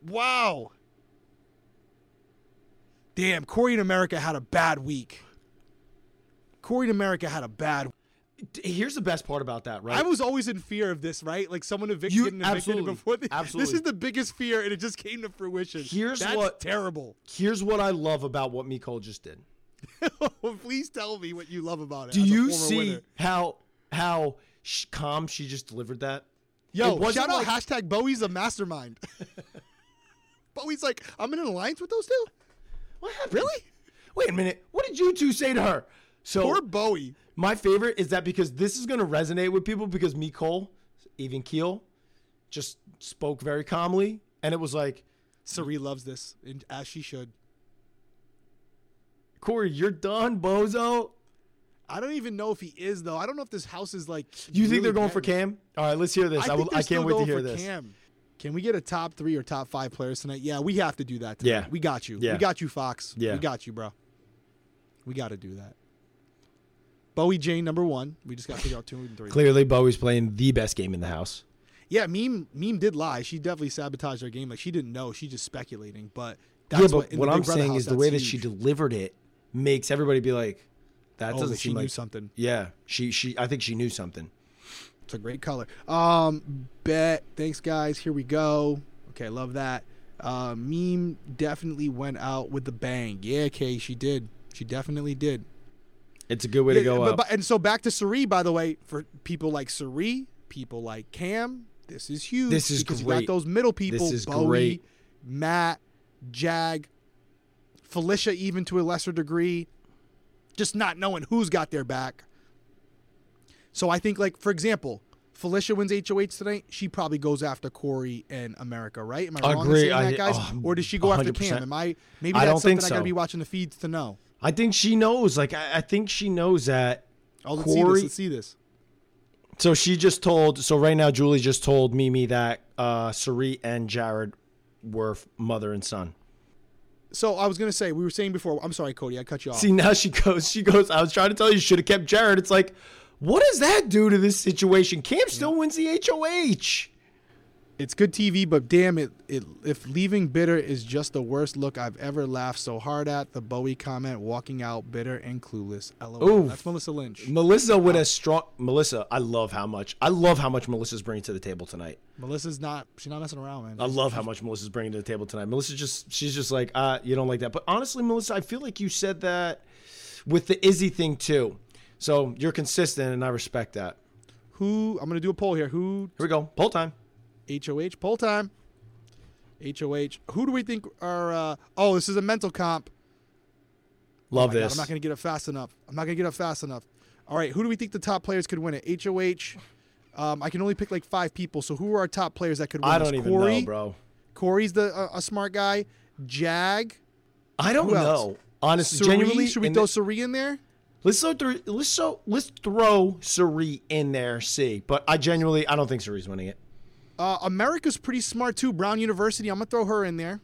Wow. Damn, Cory and America had a bad week. Cory and America had a bad Here's the best part about that, right? I was always in fear of this, right? Like someone evicted, You- evicted absolutely, before. The, This is the biggest fear, and it just came to fruition. Here's That's what- terrible. Here's what I love about what Mecole just did. Please tell me what you love about it. Do you see winner. how how sh- calm she just delivered that? Yo, shout out like- hashtag Bowie's a mastermind. Bowie's like, I'm in an alliance with those two. What happened? Really? Wait a minute. What did you two say to her? So Poor Bowie. My favorite is that because this is going to resonate with people because Mecole, even keel, just spoke very calmly, and it was like, Cirie loves this, and as she should. Cory, you're done, bozo. I don't even know if he is though. I don't know if this house is like. You think they're going for Cam? All right, let's hear this. I, I, will, I can't wait to hear for this. Cam. Can we get a top three or top five players tonight? Yeah, we have to do that. Tonight. Yeah. we got you. Yeah. We got you, Fox. Yeah. we got you, bro. We got to do that. Bowie Jane number one. We just got to figure out two and three. Clearly, Bowie's playing the best game in the house. Yeah, meme meme did lie. She definitely sabotaged her game. Like she didn't know. She's just speculating. But that's yeah, but what, what I'm saying house, is the way that she delivered it makes everybody be like, that Oh, doesn't she seem knew like. something. Yeah, she she. I think she knew something. It's a great color. Um, bet. Thanks, guys. Here we go. Okay, love that. Uh, meme definitely went out with the bang. Yeah, Kay, she did. She definitely did. It's a good way to go but, up. but- and so back to Cirie, by the way, for people like Cirie, people like Cam, this is huge. This is because you great. got those middle people, is Bowie, great. Matt, Jag, Felicia, even to a lesser degree, just not knowing who's got their back. So I think, like for example, Felicia wins HOH tonight. She probably goes after Cory and America, right? Am I wrong in saying that, guys? oh, or does she go after 100%. Cam? Am I? Maybe I that's don't something think I gotta be watching the feeds to know. I think she knows. Like, I, I think she knows that. Oh, let's see this. Let's see this. So she just told. So right now, Julie just told Mimi that uh, Cirie and Jared were f- mother and son. So I was gonna say we were saying before. I'm sorry, Cody. I cut you off. See now she goes. She goes. I was trying to tell you, you should have kept Jared. It's like, what does that do to this situation? Cam still wins the HOH. It's good TV, but damn it, it, if leaving bitter is just the worst look I've ever laughed so hard at. The Bowie comment, walking out bitter and clueless. LOL. Oof. That's Melissa Lynch. Melissa with a strong. Melissa, I love how much. I love how much Melissa's bringing to the table tonight. Melissa's not. She's not messing around, man. I love how much Melissa's bringing to the table tonight. Melissa just, she's just like, uh, you don't like that. But honestly, Melissa, I feel like you said that with the Izzy thing too. So you're consistent, and I respect that. Who? I'm gonna do a poll here. Who? Here we go. Poll time. HOH poll time. HOH. Who do we think are? Uh, oh, this is a mental comp. Love Oh my God, this. I'm not going to get up fast enough. I'm not going to get up fast enough. All right, who do we think the top players could win it? HOH. Um, I can only pick like five people. So who are our top players that could win I don't even Cory, know, bro. Cory's the uh, a smart guy. Jag. I don't know. Honestly, Cirie. genuinely, Should we throw the- Cirie in there? let's throw thr- let's throw let's throw Cirie in there. See, but I genuinely I don't think Cirie's winning it. Uh, America's pretty smart too. Brown University. I'm gonna throw her in there.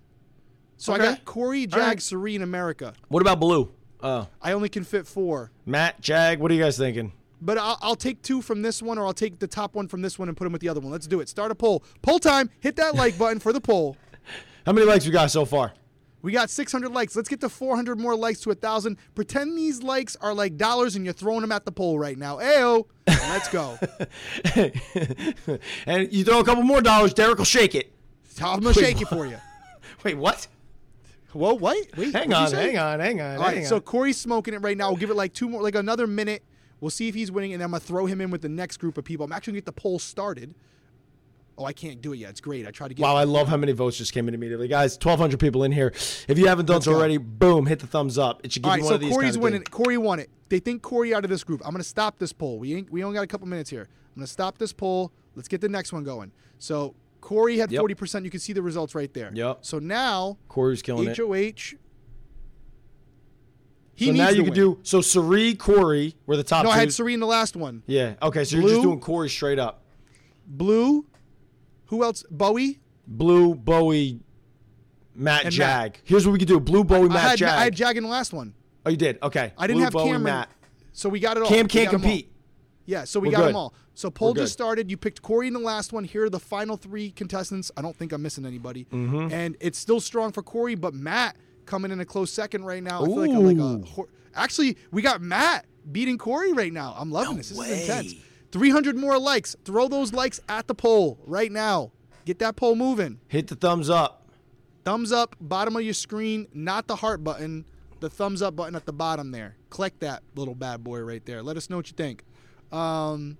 So Okay. I got Cory, Jag, right. And America. What about Blue? Uh, I only can fit four. Matt, Jag, what are you guys thinking? But I'll, I'll take two from this one, or I'll take the top one from this one and put them with the other one. Let's do it. Start a poll. Poll time. Hit that like button for the poll. How many likes we got so far? We got 600 likes. Let's get to 400 more likes to a thousand. Pretend these likes are like dollars and you're throwing them at the pole right now. Ayo. Let's go. and you throw a couple more dollars, Derrick will shake it. I'm gonna shake it for you. Wait, what? Whoa, what? wait. Hang on, hang on, hang on. All right, hang so on. Cory's smoking it right now. We'll give it like two more, like another minute. We'll see if he's winning, and then I'm gonna throw him in with the next group of people. I'm actually gonna get the poll started. Oh, I can't do it yet. It's great. I tried to get. Wow, I love how many votes just came in immediately, guys. Twelve hundred people in here. If you haven't done so already, boom, hit the thumbs up. It should give All you one so of these. Cory's kinda winning. things. Cory won it. They think Cory out of this group. I'm gonna stop this poll. We ain't. We only got a couple minutes here. I'm gonna stop this poll. Let's get the next one going. So Cory had Yep. 40%. You can see the results right there. Yep. So now Cory's killing it. HOH. He So now you can win. do so. Cirie, Cory were the top No. I had Cirie in the last one. yeah. Okay, so you're just doing Cory straight up. Blue. Who else? Bowie. Blue, Bowie, Matt, And Jag. Here's what we could do: Blue, Bowie, I Matt, had Jag. I had Jag in the last one. oh, you did. Okay. I didn't Blue, have Bowie, Cameron. Matt. So we got it all. Cam We can't got 'em all. compete. Yeah, so we We're got good. them all. So poll We're just started. You picked Cory in the last one. Here are the final three contestants. I don't think I'm missing anybody. Mm-hmm. And it's still strong for Cory, but Matt coming in a close second right now. I feel like I'm like a. Ooh. hor- Actually, we got Matt beating Cory right now. I'm loving this. This is intense. 300 more likes. Throw those likes at the poll right now. Get that poll moving. Hit the thumbs up. Thumbs up, bottom of your screen, not the heart button, the thumbs up button at the bottom there. Click that little bad boy right there. Let us know what you think. Um,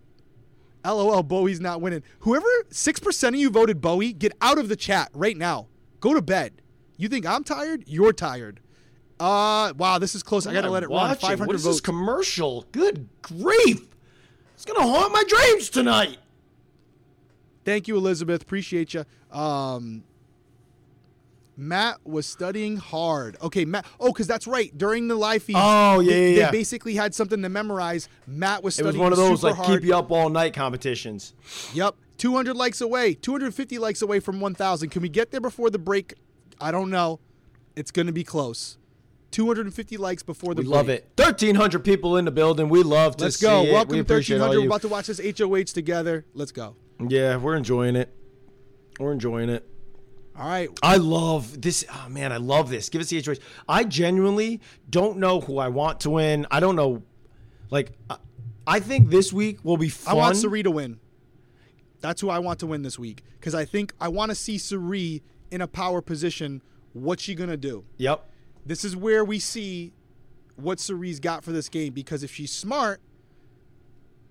LOL, Bowie's not winning. Whoever, 6% of you voted Bowie, get out of the chat right now. Go to bed. You think I'm tired? You're tired. Uh, wow, this is close. I gotta let it run. 500 What is votes. this commercial? Good grief! It's gonna haunt my dreams tonight. Thank you, Elizabeth. Appreciate you. Um, Matt was studying hard. Okay, Matt. Oh, because that's right. During the live feed, Oh, yeah, they, yeah, they yeah. basically had something to memorize. Matt was studying. Hard. It was one of those like hard. keep you up all night competitions. Yep. 200 likes away. 250 likes away from 1,000. Can we get there before the break? I don't know. It's going to be close. 250 likes before the We break. love it. Thirteen hundred people in the building. We love to Let's go. it. Welcome we 1300. We're about to watch this HOH together. Let's go. Yeah, we're enjoying it. We're enjoying it. All right. I love this. Oh man, I love this. Give us the choice. I genuinely don't know who I want to win. I don't know. Like, I- think this week will be I want Cirie to win. That's who I want to win this week because I think I want to see Cirie in a power position. What's she going to do? Yep. This is where we see what Cirie's got for this game because if she's smart,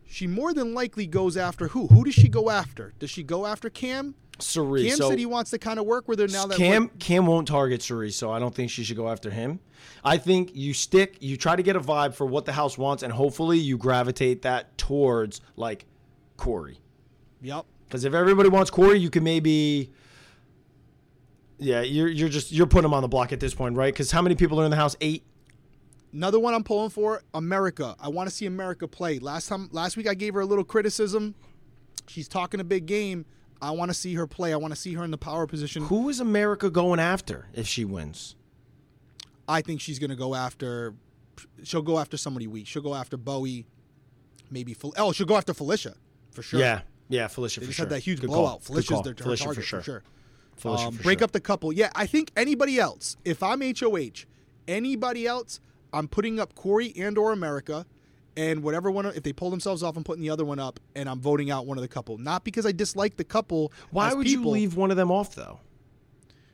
she more than likely goes after who? Who does she go after? Does she go after Cam? Cirie. Cam so said he wants to kind of work with her now that Cam Cam won't target Cirie, so I don't think she should go after him. I think you stick, you try to get a vibe for what the house wants, and hopefully you gravitate that towards like Cory. Yep. Because if everybody wants Cory, you can maybe. Yeah, you're you're just you're putting them on the block at this point, right? Because how many people are in the house? Eight. Another one I'm pulling for America. I want to see America play. Last time, last week I gave her a little criticism. She's talking a big game. I want to see her play. I want to see her in the power position. Who is America going after if she wins? I think she's going to go after. She'll go after somebody weak. She'll go after Bowie. Maybe. Fel- oh, she'll go after Felicia for sure. Yeah, yeah, Felicia They for just sure. had that huge Good blowout. Good Felicia's call. their, Felicia target for sure. for sure. Felicia Um, break sure. up the couple. Yeah, I think anybody else. If I'm HOH, anybody else, I'm putting up Cory and or America, and whatever one. If they pull themselves off, I'm putting the other one up, and I'm voting out one of the couple. Not because I dislike the couple. Why would people. you leave one of them off though?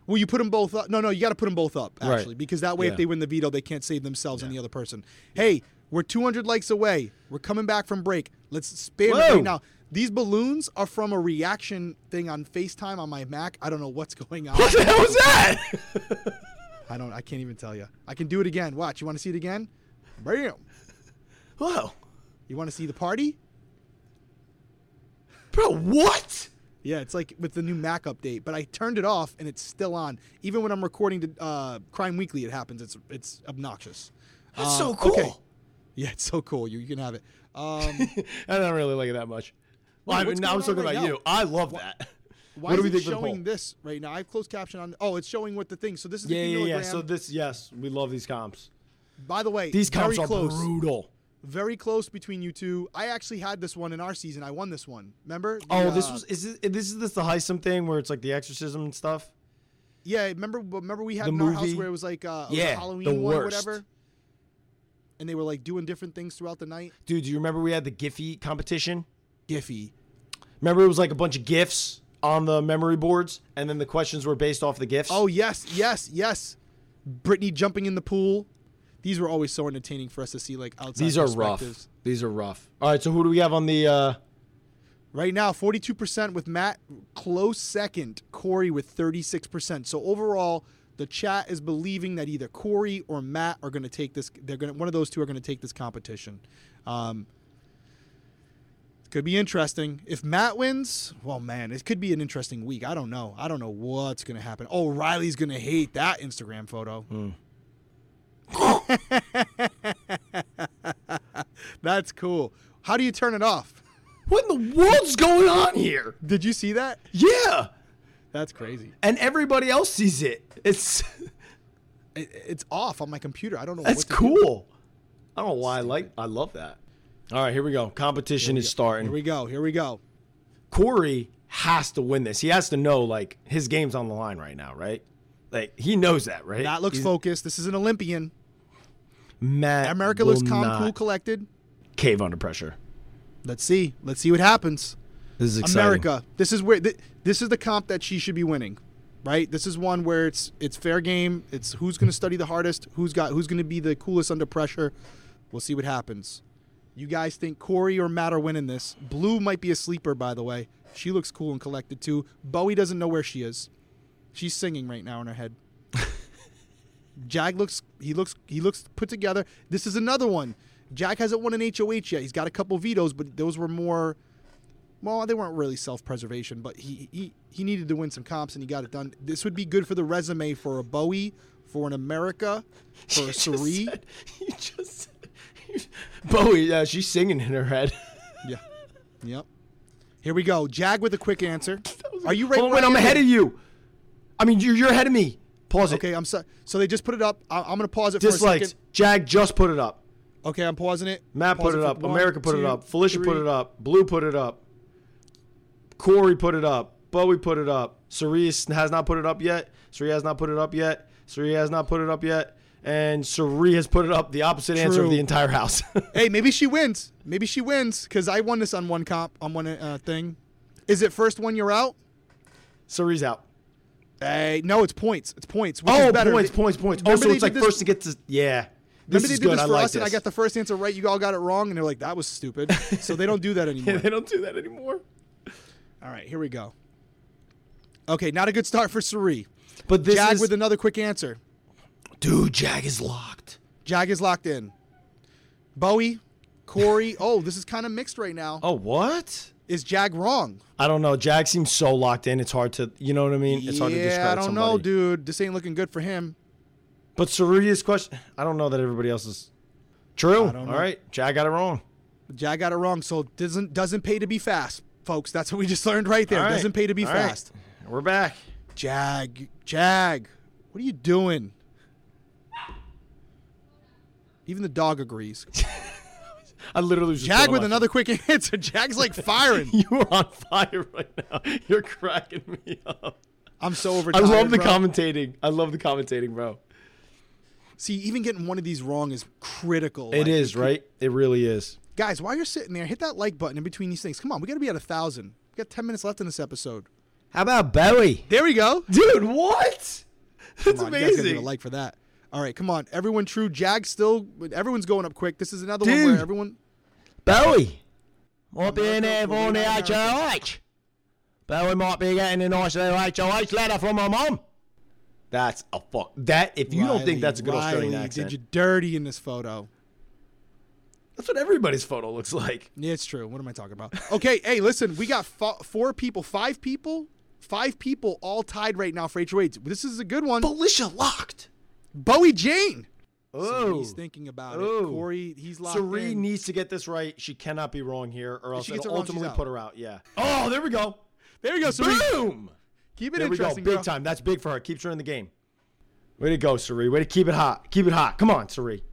Well, you put them both up. No, no, you got to put them both up Right. actually, because that way, Yeah. if they win the veto, they can't save themselves and the other person. Hey, we're 200 likes away. We're coming back from break. Let's spam Whoa. right now. These balloons are from a reaction thing on FaceTime on my Mac. I don't know what's going on. What the hell was that? I don't. I can't even tell you. I can do it again. Watch. You want to see it again? Bam. Whoa, You want to see the party? bro, what? Yeah, it's like with the new Mac update. But I turned it off and it's still on. Even when I'm recording to uh, Crime Weekly, it happens. It's it's obnoxious. That's Um, so cool. okay. Yeah, it's so cool. You, you can have it. Um, I don't really like it that much. Well, I mean, I going was talking right about now? you. I love that. why what do we it think showing this right now? I have closed caption on. Oh, it's showing what the thing. So this is Yeah, the yeah, yeah. So this, yes, we love these comps. By the way, These comps are close. brutal. Very close between you two. I actually had this one in our season. I won this one. Remember? The, Oh, this uh, was is it, this is this the Heisem thing where it's like the exorcism and stuff? Yeah, remember? Remember we had The in our house movie? wor it was like uh, it was a Yeah, the Halloween one, or whatever. And they were like doing different things throughout the night. Dude, do you remember we had the Giphy competition? Giphy. Remember it was like a bunch of gifs on the memory boards, and then the questions were based off the gifs. Oh yes, yes, yes. Brittany jumping in the pool. These were always so entertaining for us to see, like outside. these are rough. These are rough. All right, so who do we have on the? uh Right now, 42% with Matt, close second, Cory with 36%. So overall, the chat is believing that either Cory or Matt are going to take this. They're going to one of those two are going to take this competition. Um, could be interesting. If Matt wins, well, man, it could be an interesting week. I don't know. I don't know what's going to happen. Oh, Riley's going to hate that Instagram photo. Hmm. That's cool. How do you turn it off? What in the world's going on here? Did you see that? Yeah, That's crazy. and everybody else sees it. It's It, it's off on my computer. I don't know. that's what to do. cool. I don't know why I like. I love that. All right, here we go. Competition is starting. Here we go. Here we go. Cory has to win this. He has to know like his game's on the line right now, right? Like he knows that, right? That looks He's- focused. This is an Olympian. Matt America will looks calm, cool, collected. Cave under pressure. Let's see. Let's see what happens. This is exciting. America. This is where th- this is the comp that she should be winning, right? This is one where it's it's fair game. It's who's going to study the hardest, who's got who's going to be the coolest under pressure. We'll see what happens. You guys think Cory or Matt are winning this? Blue might be a sleeper, by the way. She looks cool and collected too. Bowie doesn't know where she is. She's singing right now in her head. Jag looks he looks he looks put together. This is another one. Jag hasn't won an HOH yet. He's got a couple vetoes, but those were more well, they weren't really self-preservation, but he he he needed to win some comps and he got it done. This would be good for the resume for a Bowie, for an America, for a You Cirie. You just said- Bowie, yeah, she's singing in her head. Yeah. Yep. Here we go. Jag with a quick answer. Are you ready? Hold on, wait, I'm ahead of you. I mean, you're, you're ahead of me. Pause it. Okay, I'm sorry. So they just put it up. I- I'm gonna pause it for a Dislikes. second. Jag just put it up. Okay, I'm pausing it. Matt Pause put it for up. one, America put it up. Felicia put it up. Blue put it up. Cory put it up. Bowie put it up. Cirie has not put it up yet. Cirie has not put it up yet. Cirie has not put it up yet. And Cirie has put it up the opposite answer of the entire house. Hey, maybe she wins. Maybe she wins because I won this on one comp on one uh, thing. Is it first one you're out? Cirie's out. Hey, no, it's points. It's points. Which Oh, is points, points, points. Oh, so it's like this- first to get to yeah. This Remember they did good. this I for like us, this. and I got the first answer right. You all got it wrong, and they're like, "That was stupid." so they don't do that anymore. Yeah, they don't do that anymore. all right, here we go. Okay, not a good start for Cirie. But this Jag is with another quick answer. Dude. Jag is locked. Jag is locked in. Bowie, Cory. oh, this is kind of mixed right now. Oh, what? Is Jag wrong? I don't know. Jag seems so locked in. It's hard to, you know what I mean? It's hard to yeah, I don't somebody. know, dude. This ain't looking good for him. But Cerulli's question, I don't know that everybody else is true. All right, Jag got it wrong. Jag got it wrong. So doesn't doesn't pay to be fast, folks. That's what we just learned right there. Right, Doesn't pay to be all right. fast. We're back. Jag, Jag, what are you doing? Even the dog agrees. I literally was just Jag with another quick answer. Jag's like firing. You are on fire right now. You're cracking me up. I'm so over. I love the bro. commentating. I love the commentating, bro. See, even getting one of these wrong is critical. It Like, is, right? It really is. Guys, while you're sitting there, hit that like button in between these things. Come on, we got to be at a thousand. We got 10 minutes left in this episode. How about Bowie? There we go. Dude, what? That's on, you guys gotta give amazing. a like for that. All right, come on. Everyone true. Jag still, everyone's going up quick. This is another one where everyone. Bowie might be in there for the HOH. Bowie might be getting a nice little HOH letter from my mom. That's a fuck. That if you don't think that's a good Australian Riley, accent, Did you dirty in this photo? that's what everybody's photo looks like. Yeah, it's true. What am I talking about? Okay, hey, listen, we got fo- four people, five people, five people all tied right now for HOH. This is a good one. Felicia locked. Bowie Jane. So Oh, he's thinking about Oh. it. Cory, he's locked Cirie in. needs to get this right. She cannot be wrong here, or else she gets it'll wrong, ultimately put her out. Yeah. Oh, there we go. There we go, Cirie. Boom. Keep it There we go. interesting, Big girl. time. That's big for her. Keeps her in the game. Way to go, Cirie. Way to keep it hot. Keep it hot. Come on, Cirie.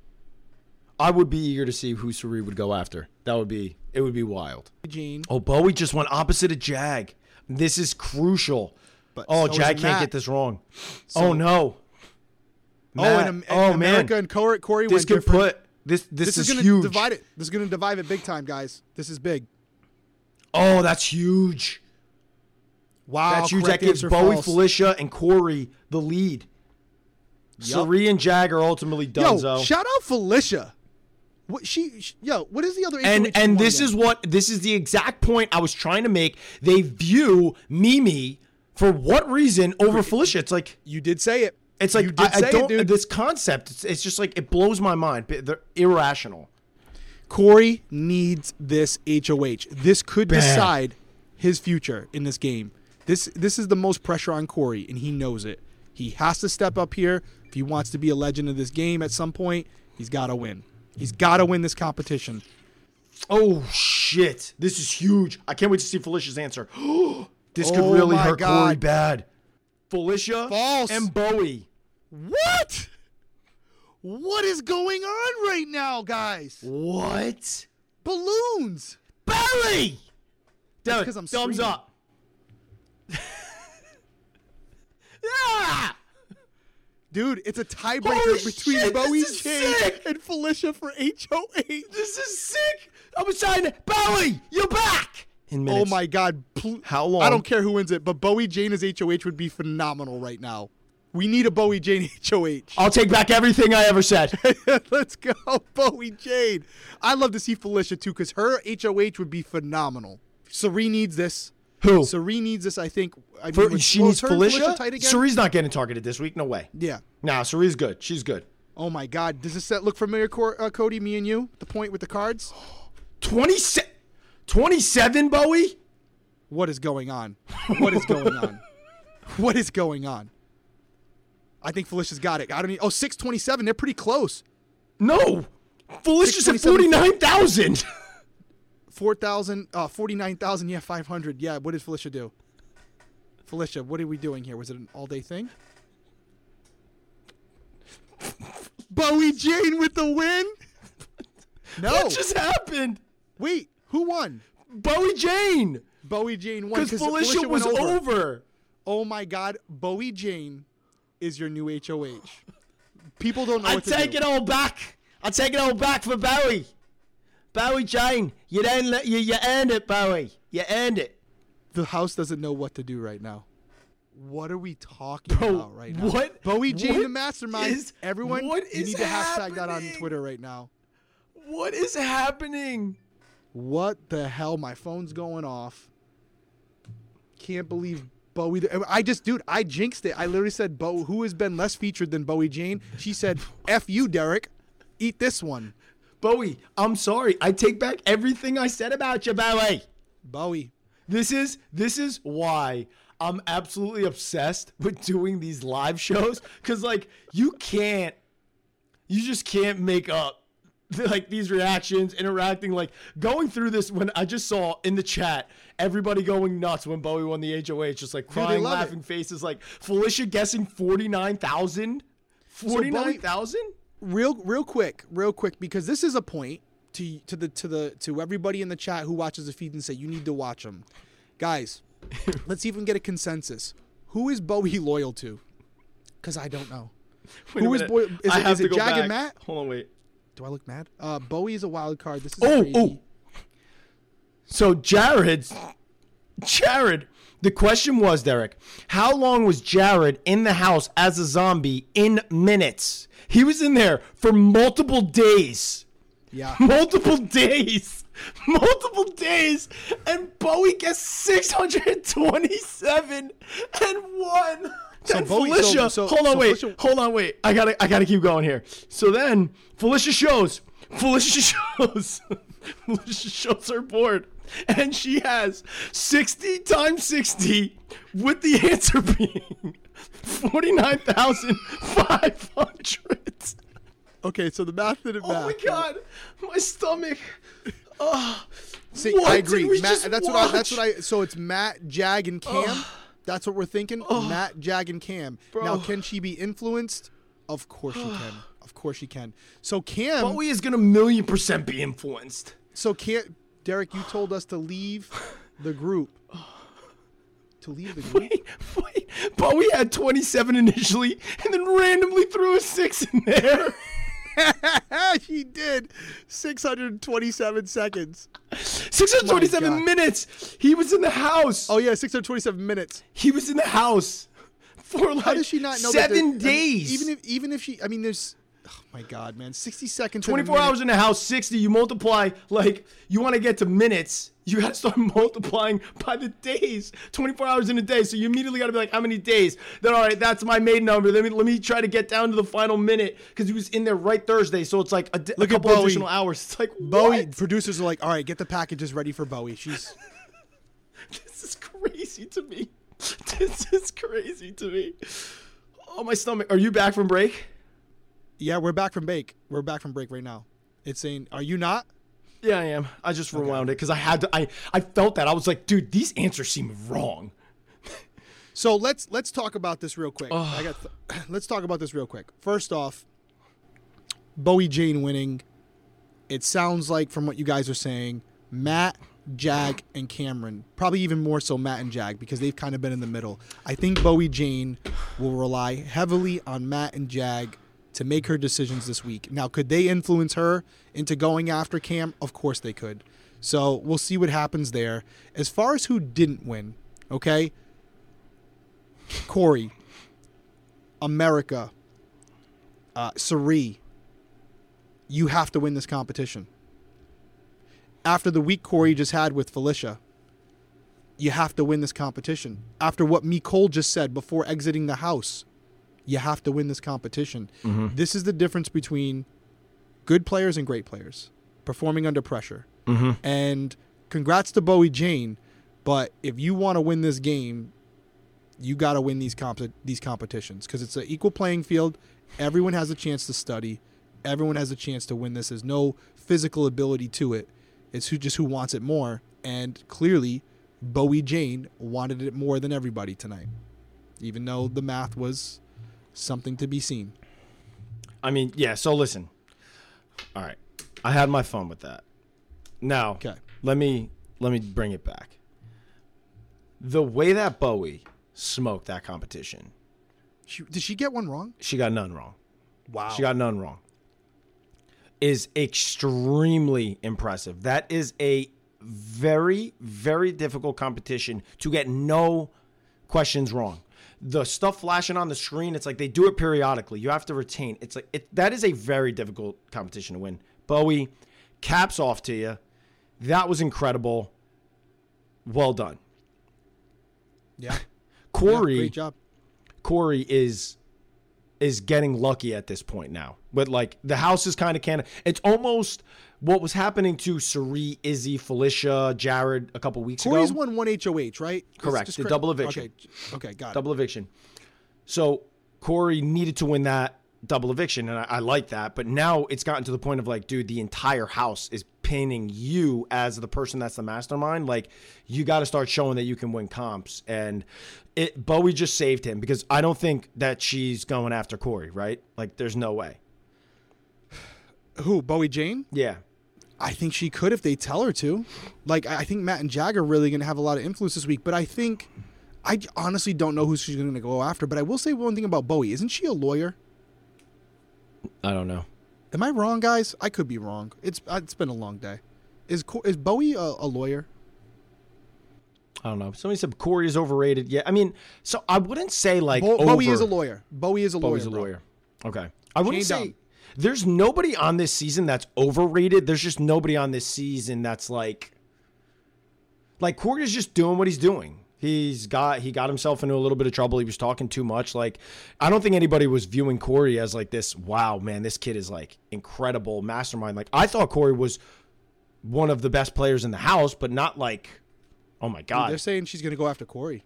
I would be eager to see who Cirie would go after. That would be. It would be wild. Jane. Oh, Bowie just went opposite of Jag. This is crucial. But Oh, so Jag can't Matt. get this wrong. So- oh no. Oh, Matt- and, and oh America man. and Cory, Cory This could different. put this. This, This is, is, to huge. divide it. This is going to divide it big time, guys. This is big. Oh, that's huge. Wow. That's huge. That gives Bowie, false. Felicia, and Cory the lead. Yup. Cirie and Jag are ultimately done. Yo, shout out Felicia. What she, sh yo, what is the other and and this again? is what this is the exact point I was trying to make. They view Mimi for what reason over Felicia? It's like you did say it. It's like I, I don't it, this concept. It's, it's just like it blows my mind. They're irrational. Cory needs this HOH. This could Bam. decide his future in this game. This this is the most pressure on Cory, and he knows it. He has to step up here if he wants to be a legend of this game at some point. He's got to win. He's got to win this competition. Oh shit! This is huge. I can't wait to see Felicia's answer. this could Oh really hurt Cory bad. Felicia False. and Bowie. What? What is going on right now, guys? What? Balloons. Bowie. Dude, 'cause I'm thumbs screaming. up. yeah. Dude, it's a tiebreaker Holy between shit, Bowie is Jane sick. and Felicia for HOH. This is sick. I was trying to Bowie. You're back. In oh minutes. Oh my God! Pl- How long? I don't care who wins it, but Bowie Jane as HOH would be phenomenal right now. We need a Bowie Jane HOH. I'll take back everything I ever said. Let's go, Bowie Jane. I love to see Felicia too, because her HOH would be phenomenal. Cirie needs this. Who? Cirie needs this, I think. I For- mean, she needs Felicia. tight again? Not getting targeted this week. No way. Yeah. Nah, Cirie's good. She's good. Oh my God. Does this set look familiar, Cor- uh, Cody? Me and you. The point with the cards. 27, 27 Bowie? What is going on? What is going on? What is going on? I think Felicia's got it. I don't need. Oh, 627. They're pretty close. No. Felicia's at 627. 49,000. 4,000, uh, 49,000. Yeah, 500. Yeah, what did Felicia do? Felicia, what are we doing here? Was it an all day thing? Bowie Jane with the win? No. What just happened? Wait, who won? Bowie Jane. Bowie Jane won Because Felicia, was went over. Oh my God, Bowie Jane is your new HOH. People don't know I what to take do. it all back. I take it all back for Bowie. Bowie Jane, you let you you earned it, Bowie. You earned it. The house doesn't know what to do right now. What are we talking Bro, about right now? what- Bowie Jane, what the mastermind. is- Everyone, what you is need to hashtag that on? Twitter right now. What is happening? What the hell? My phone's going off. Can't believe Bowie. I just, dude, I jinxed it. I literally said, "Bo, who has been less featured than Bowie Jane?" She said, "F you, Derrick. Eat this one, Bowie, I'm sorry. I take back everything I said about you, Bowie. Bowie." This is this is why I'm absolutely obsessed with doing these live shows cuz like you can't you just can't make up like these reactions interacting like going through this when I just saw in the chat everybody going nuts when Bowie won the HOH just like crying love it. laughing faces like Felicia guessing 49,000 49,000 real real quick real quick because this is a point to to the to the to everybody in the chat who watches the feed and say you need to watch them guys let's even get a consensus who is bowie loyal to because i don't know Wait Who is. Boy- is I it- is it go Jag back. Matt? Hold on, wait. Do i look mad uh bowie is a wild card this is Oh, crazy. oh. So Jared, Jared, the question was, Derrick, how long was Jared in the house as a zombie in minutes? He was in there for multiple days. yeah Multiple days. Multiple days. And Bowie gets 627 and one. Then Bowie- so- Felicia, so- hold on, so wait, Felicia- hold on, wait. I gotta, I gotta keep going here. So then Felicia shows, Felicia shows, Felicia shows her board, and she has 60 times 60, with the answer being 49,500. okay so the math didn't Oh my god, my stomach. Oh, See, What I agree. Matt, that's what I, that's what I. So it's Matt, Jag, and Cam. That's what we're thinking. Matt, Jag, and Cam. Now, can she be influenced? Of course she can. Of course she can. So Cam. Bowie is gonna million percent be influenced. So Cam. Derrick, you told us to leave the group. To leave the group. Wait, wait. Bowie had 27 initially, and then randomly threw a six in there. she did. 627 seconds. 627 My God. minutes. He was in the house. Oh yeah, 627 minutes. He was in the house for like How does she not know? that seven there- I mean, days. even if even if she, I mean, there's. Oh my God, man! 60 seconds. 24 minute. hours in the house, 60. You multiply, like, you want to get to minutes. You got to start multiplying by the days. 24 hours in a day. So you immediately got to be like, how many days? Then, all right, that's my main number. Let me let me try to get down to the final minute because he was in there right Thursday. So it's like a, a Look at couple Bowie. additional hours. It's like, Bowie what? producers are like, all right, get the packages ready for Bowie. She's This is crazy to me. This is crazy to me. Oh, my stomach. Are you back from break? yeah, we're back from break. We're back from break right now. It's saying, are you not? Yeah, I am. I just rewound it because I had to. I I felt that I was like, dude, these answers seem wrong. So let's let's talk about this real quick. I got th- let's talk about this real quick. First off, Bowie Jane winning. It sounds like from what you guys are saying, Matt, Jag, and Cameron, probably even more so Matt and Jag because they've kind of been in the middle. I think Bowie Jane will rely heavily on Matt and Jag to make her decisions this week. Now, could they influence her into going after Cam? Of course they could. So we'll see what happens there. As far as who didn't win, okay? Cory, America, uh, Cirie, you have to win this competition. After the week Cory just had with Felicia, you have to win this competition. After what Mecole just said before exiting the house, you have to win this competition. This is the difference between good players and great players performing under pressure. Mm-hmm. And congrats to Bowie Jane, but if you want to win this game, you got to win these comp- these competitions because it's an equal playing field. Everyone has a chance to study. Everyone has a chance to win this. There's no physical ability to it. It's who just who wants it more. And clearly, Bowie Jane wanted it more than everybody tonight, even though the math was something to be seen. I mean, yeah. So listen. All right, I had my fun with that. Now, Okay. let me let me bring it back. The way that Bowie smoked that competition, She, did she get one wrong? she got none wrong. Wow. She got none wrong. Is extremely impressive. That is a very, very difficult competition to get no questions wrong. The stuff flashing on the screen, it's like they do it periodically. You have to retain. It's like it, that is a very difficult competition to win. Bowie, caps off to you. That was incredible. Well done. yeah. Cory, Yeah, great job. Cory is is getting lucky at this point now. But like the house is kind of can it's almost what was happening to Cirie, Izzy, Felicia, Jared a couple weeks Cory's ago. Cory's won one HOH, right? Correct, just the double eviction. Okay, okay, got it. double eviction. So Cory needed to win that double eviction, and I, I like that. But now it's gotten to the point of like, dude, the entire house is pinning you as the person that's the mastermind. Like, you got to start showing that you can win comps. And it Bowie just saved him because I don't think that she's going after Cory, right? Like, there's no way. Who? Bowie Jane? Yeah. I think she could if they tell her to. Like, I think Matt and Jag are really going to have a lot of influence this week. But I think, I honestly don't know who she's going to go after. But I will say one thing about Bowie. Isn't she a lawyer? I don't know. Am I wrong, guys? I could be wrong. It's uh, it's been a long day. Is is Bowie a, a lawyer? I don't know. Somebody said Cory is overrated. Yeah. I mean, so I wouldn't say like Bo- Bowie is a lawyer. Bowie is a lawyer. Bowie's a bro. lawyer. Okay. I wouldn't ain't say. There's nobody on this season that's overrated. There's just nobody on this season that's like like Cory's just doing what he's doing. He's got he got himself into a little bit of trouble. He was talking too much. Like I don't think anybody was viewing Cory as like this, wow, man, this kid is like incredible mastermind. Like I thought Cory was one of the best players in the house, but not like oh my Dude, god. They're saying she's going to go after Cory.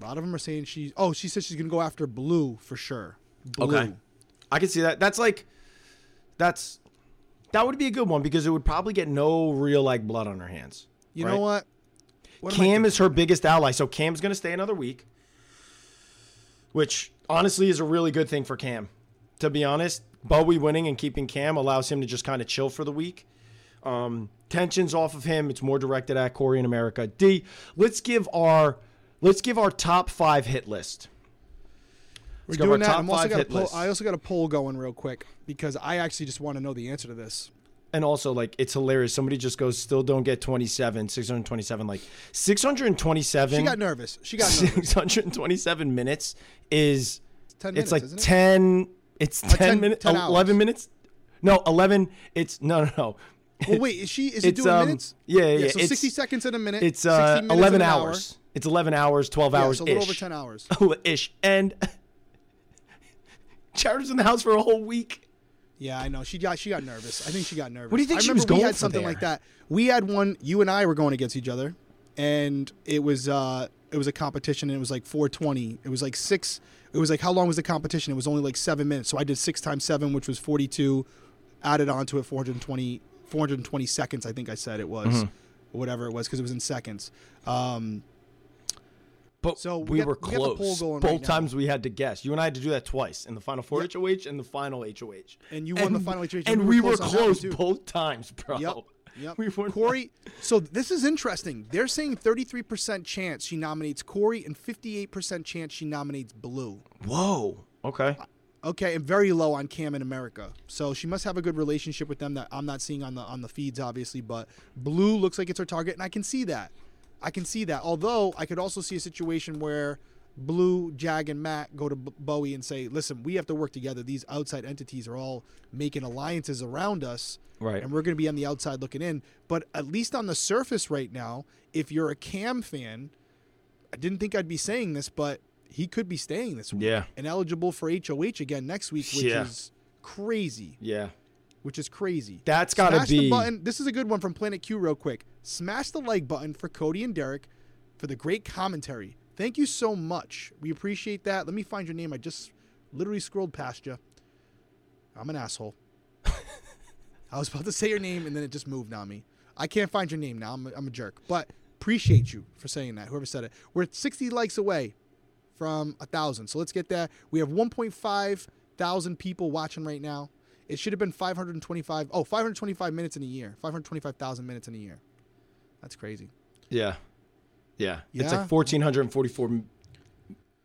A lot of them are saying she. Oh, she said she's going to go after Blue for sure. Blue. Okay. I can see that. That's like that's that would be a good one because it would probably get no real like blood on her hands. You right? know what? What Cam is her biggest ally, so Cam's gonna stay another week, which honestly is a really good thing for Cam. To be honest, Bowie winning and keeping Cam allows him to just kind of chill for the week. Um, tensions off of him. It's more directed at Cory in America. D. Let's give our let's give our top five hit list. We're Let's doing that. I'm also got a poll. I also got a poll going real quick because I actually just want to know the answer to this. And also, like, it's hilarious. Somebody just goes, still don't get 27, 627. Like, 627. She got nervous. She got nervous. 627 minutes is, it's minutes, like isn't it? 10, it's 10, 10 minutes, 10 11 minutes. No, 11. It's, no, no, no. Well, wait, is she? Is it doing um, minutes? yeah, yeah, So it's- 60 seconds in a minute. It's uh, 11 an hour. hours. It's 11 hours, 12 Yeah, hours so a little over 10 hours. Oh ish. And Jared's in the house for a whole week. Yeah, I know. She got she got nervous. I think she got nervous. What do you think I she was we going had for something there? like that. We had one. You and I were going against each other, and it was uh it was a competition. and It was like 420. It was like six. It was like how long was the competition? It was only like seven minutes. So I did six times seven, which was 42. Added onto it 420 420 seconds. I think I said it was. Mm-hmm. Whatever it was, because it was in seconds. Um, But So we we, got- were we got the poll close. going Both right times we had to guess. You and I had to do that twice in the final four Yep. HOH and the final HOH. And you won the final HOH, And we were one, close both times, bro. Yep. Yep. We were Cory. So this is interesting. They're saying 33% chance she nominates Cory and 58% chance she nominates Blue. Whoa. Okay. Uh, okay, and very low on Cam in America. So she must have a good relationship with them that I'm not seeing on the on the feeds, obviously. But Blue looks like it's her target, and I can see that. I can see that. Although I could also see a situation where Blue, Jag, and Matt go to B- Bowie and say, "Listen, we have to work together. These outside entities are all making alliances around us, Right. and we're going to be on the outside looking in." But at least on the surface right now, if you're a Cam fan, I didn't think I'd be saying this, but he could be staying this week Yeah. and eligible for HOH again next week, which Yeah. is crazy. Yeah. Which is crazy. That's got to Smash the be. button. This is a good one from Planet Q, real quick. Smash the like button for Cody and Derrick for the great commentary. Thank you so much. We appreciate that. Let me find your name. I just literally scrolled past you. I'm an asshole. I was about to say your name and then it just moved on me. I can't find your name now. I'm a, I'm a jerk. But appreciate you for saying that. Whoever said it. We're 60 likes away from a thousand. So let's get that. We have 1.5 thousand people watching right now. It should have been 525. Oh, 525 minutes in a year. 525,000 minutes in a year. That's crazy. yeah. Yeah. It's like 1,444 m-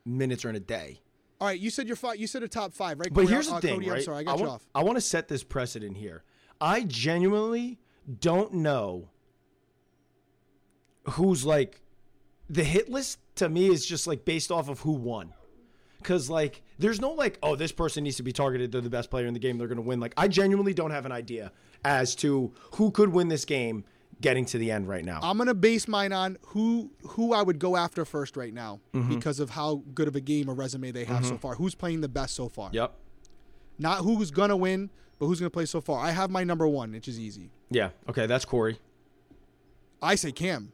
minutes or in a day. All right, you said you're five. You said a top five, right? But Cody? here's the Uh, thing, Cody, right? I'm sorry, I got you want, off. I want to set this precedent here. I genuinely don't know who's like the hit list to me is just like based off of who won. Cause like there's no like, oh, this person needs to be targeted. They're the best player in the game. They're gonna win. Like I genuinely don't have an idea as to who could win this game getting to the end right now. I'm gonna base mine on who who I would go after first right now Mm-hmm. because of how good of a game or resume they have so far. Who's playing the best so far? yep. Not who's gonna win, but who's gonna play so far. I have my number one, which is easy. Yeah. Okay, that's Cory. I say Cam.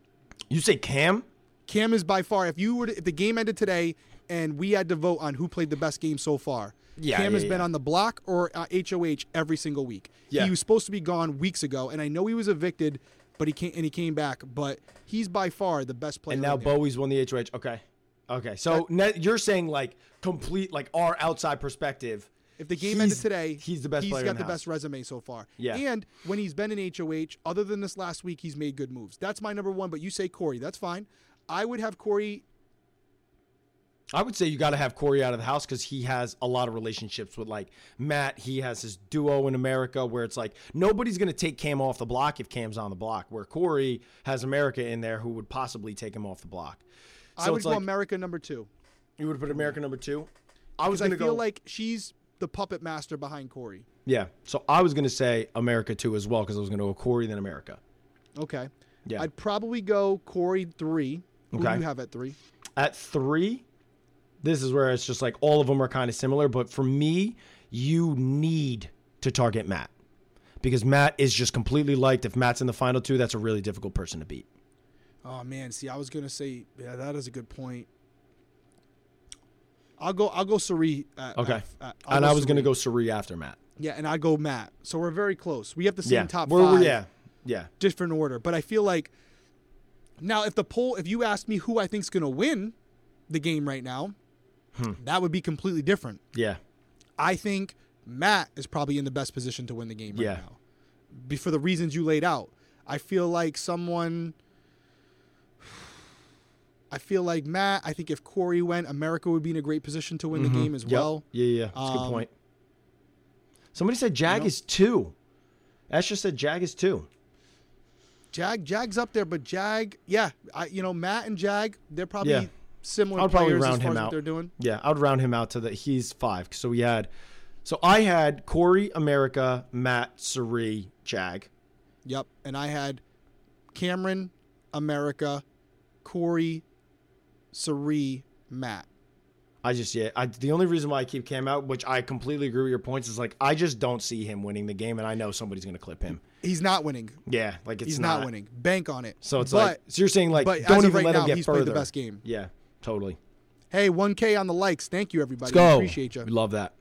You say Cam? Cam is by far. If you were to, if the game ended today and we had to vote on who played the best game so far, Yeah, Cam yeah, has been on the block or uh, HOH every single week. Yeah. He was supposed to be gone weeks ago, and I know he was evicted, but he came and he came back. But he's by far the best player. And now. Bowie's won the HOH. Okay. Okay. So you're saying like complete like our outside perspective. If the game ended today, he's the best He's got the the best resume so far. Yeah. And when he's been in HOH, other than this last week, he's made good moves. That's my number one. But you say Cory, that's fine. I would have Cory. I would say you got to have Cory out of the house because he has a lot of relationships with like Matt. He has his duo in America where it's like nobody's going to take Cam off the block if Cam's on the block. Where Cory has America in there who would possibly take him off the block. So I would go like America number two you would put America number two. I was going to feel like she's the puppet master behind Cory. yeah. So I was going to say America two as well because I was going to go Cory then America. Okay. Yeah. I'd probably go Cory three. Who do you have at three? At three, this is where it's just like all of them are kind of similar. But for me, you need to target Matt because Matt is just completely liked. If Matt's in the final two, that's a really difficult person to beat. Oh man, see, I was gonna say, yeah, that is a good point. I'll go. I'll go Cirie. At, Okay. at- at- and I was going to go Cirie after Matt. Yeah, and I go Matt. So we're very close. We have the same yeah. top We're- five, yeah. Yeah. different order. But I feel like now, if the poll, if you ask me who I think's gonna win the game right now, Hmm. that would be completely different. Yeah. I think Matt is probably in the best position to win the game right Yeah. now. Be- For the reasons you laid out. I feel like someone I feel like Matt, I think if Cory went, America would be in a great position to win the game as Mm-hmm. Yep. well. Yeah. Yeah. That's a good Um, point. Somebody said Jag know- is two. Ash just said Jag is two. Jag Jag's up there, but Jag, yeah, I, you know, Matt and Jag, they're probably Yeah. Similar I'll probably round him out. they're doing. Yeah, I would round him out to the he's five. So we had, so I had Cory, America, Matt, Cirie, Jag. Yep. And I had Cameron, America, Cory, Cirie, Matt. I just yeah. I, the only reason why I keep Cam out, which I completely agree with your points, is like I just don't see him winning the game, and I know somebody's gonna clip him. He's not winning. Yeah, like it's He's not, winning. Bank on it. So it's but, like so you're saying like but don't even right let now, him get he's further. played the best game. Yeah, totally. Hey, 1K on the likes. Thank you, everybody. Let's go. Appreciate you. We love that.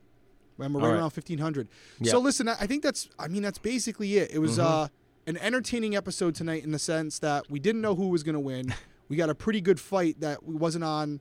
And we're right right. around 1500. Yeah. So listen, I think that's I mean that's basically it. It was Mm-hmm. uh an entertaining episode tonight in the sense that we didn't know who was going to win. we got a pretty good fight that wasn't on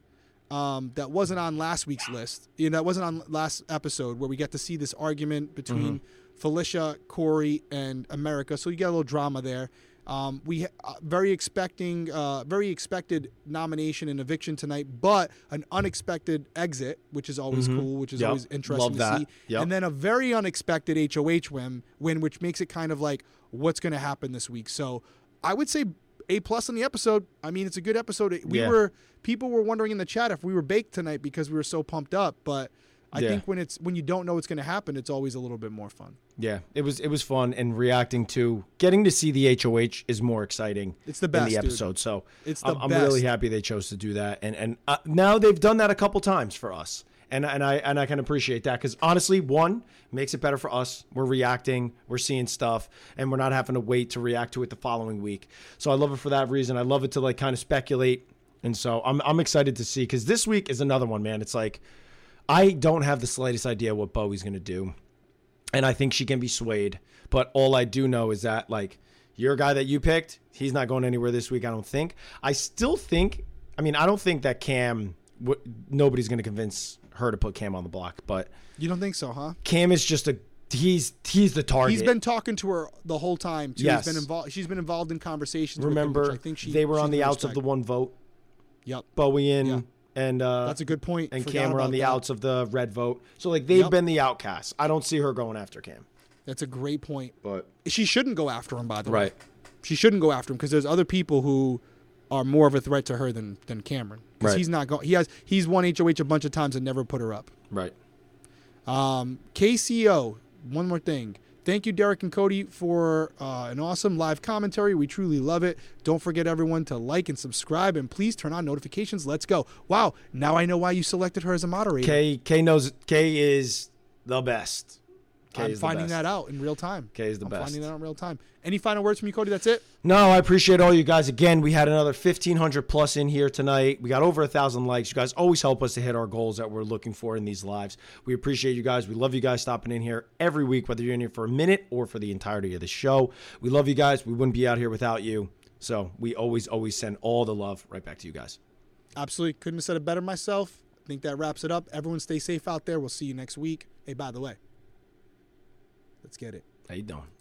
um, that wasn't on last week's list. You know, that wasn't on last episode where we got to see this argument between Mm-hmm. Felicia, Cory, and America. So you get a little drama there. Um, we uh, very expecting, uh, very expected nomination and eviction tonight, but an unexpected exit, which is always cool, which is Mm-hmm. Yep. always interesting Love to that. see. Yep. And then a very unexpected HOH win, win, which makes it kind of like what's going to happen this week. So I would say A plus on the episode. I mean, it's a good episode. We Yeah. were people were wondering in the chat if we were baked tonight because we were so pumped up, but I Yeah. think when it's when you don't know what's going to happen, it's always a little bit more fun. Yeah, it was it was fun and reacting to getting to see the HOH is more exciting. It's the best, the dude. episode. So It's the I'm, I'm really happy they chose to do that, and and uh, now they've done that a couple times for us, and and I and I can appreciate that because honestly, one makes it better for us. We're reacting, we're seeing stuff, and we're not having to wait to react to it the following week. So I love it for that reason. I love it to like kind of speculate, and so I'm I'm excited to see because this week is another one, man. It's like I don't have the slightest idea what Bowie's gonna do and I think she can be swayed. But all I do know is that like your guy that you picked, he's not going anywhere this week. I don't think. I still think. I mean, I don't think that Cam. W- nobody's going to convince her to put Cam on the block, but You don't think so, huh? Cam is just a. He's he's the target. He's been talking to her the whole time. Too. Yes. He's been involved. She's been involved in conversations. Remember, with him, I think she, they were on the outs of the one vote. Yep, Bowie and Yeah. And uh, that's a good point. and Forgot Cam on the that. outs of the red vote. So like they've Yep. been the outcasts. I don't see her going after Cam. That's a great point. But She shouldn't go after him. By the way, right, she shouldn't go after him because there's other people who are more of a threat to her than than Cameron. Because Right. he's not going. He has he's won HOH a bunch of times and never put her up. right. Um, KCO. One more thing. Thank you, Derrick and Cody, for uh, an awesome live commentary. We truly love it. Don't forget, everyone, to like and subscribe, and please turn on notifications. Let's go. Wow, now I know why you selected her as a moderator. K K knows K is the best. K I'm finding that out in real time. K is the I'm best. finding that out in real time. Any final words from you, Cody? That's it. No, I appreciate all you guys. Again, we had another 1,500 plus in here tonight. We got over a thousand likes. You guys always help us to hit our goals that we're looking for in these lives. We appreciate you guys. We love you guys stopping in here every week, whether you're in here for a minute or for the entirety of the show. We love you guys. We wouldn't be out here without you. So we always, always send all the love right back to you guys. Absolutely. Couldn't have said it better myself. I think that wraps it up. Everyone stay safe out there. We'll see you next week. Hey, by the way, let's get it. How you doing?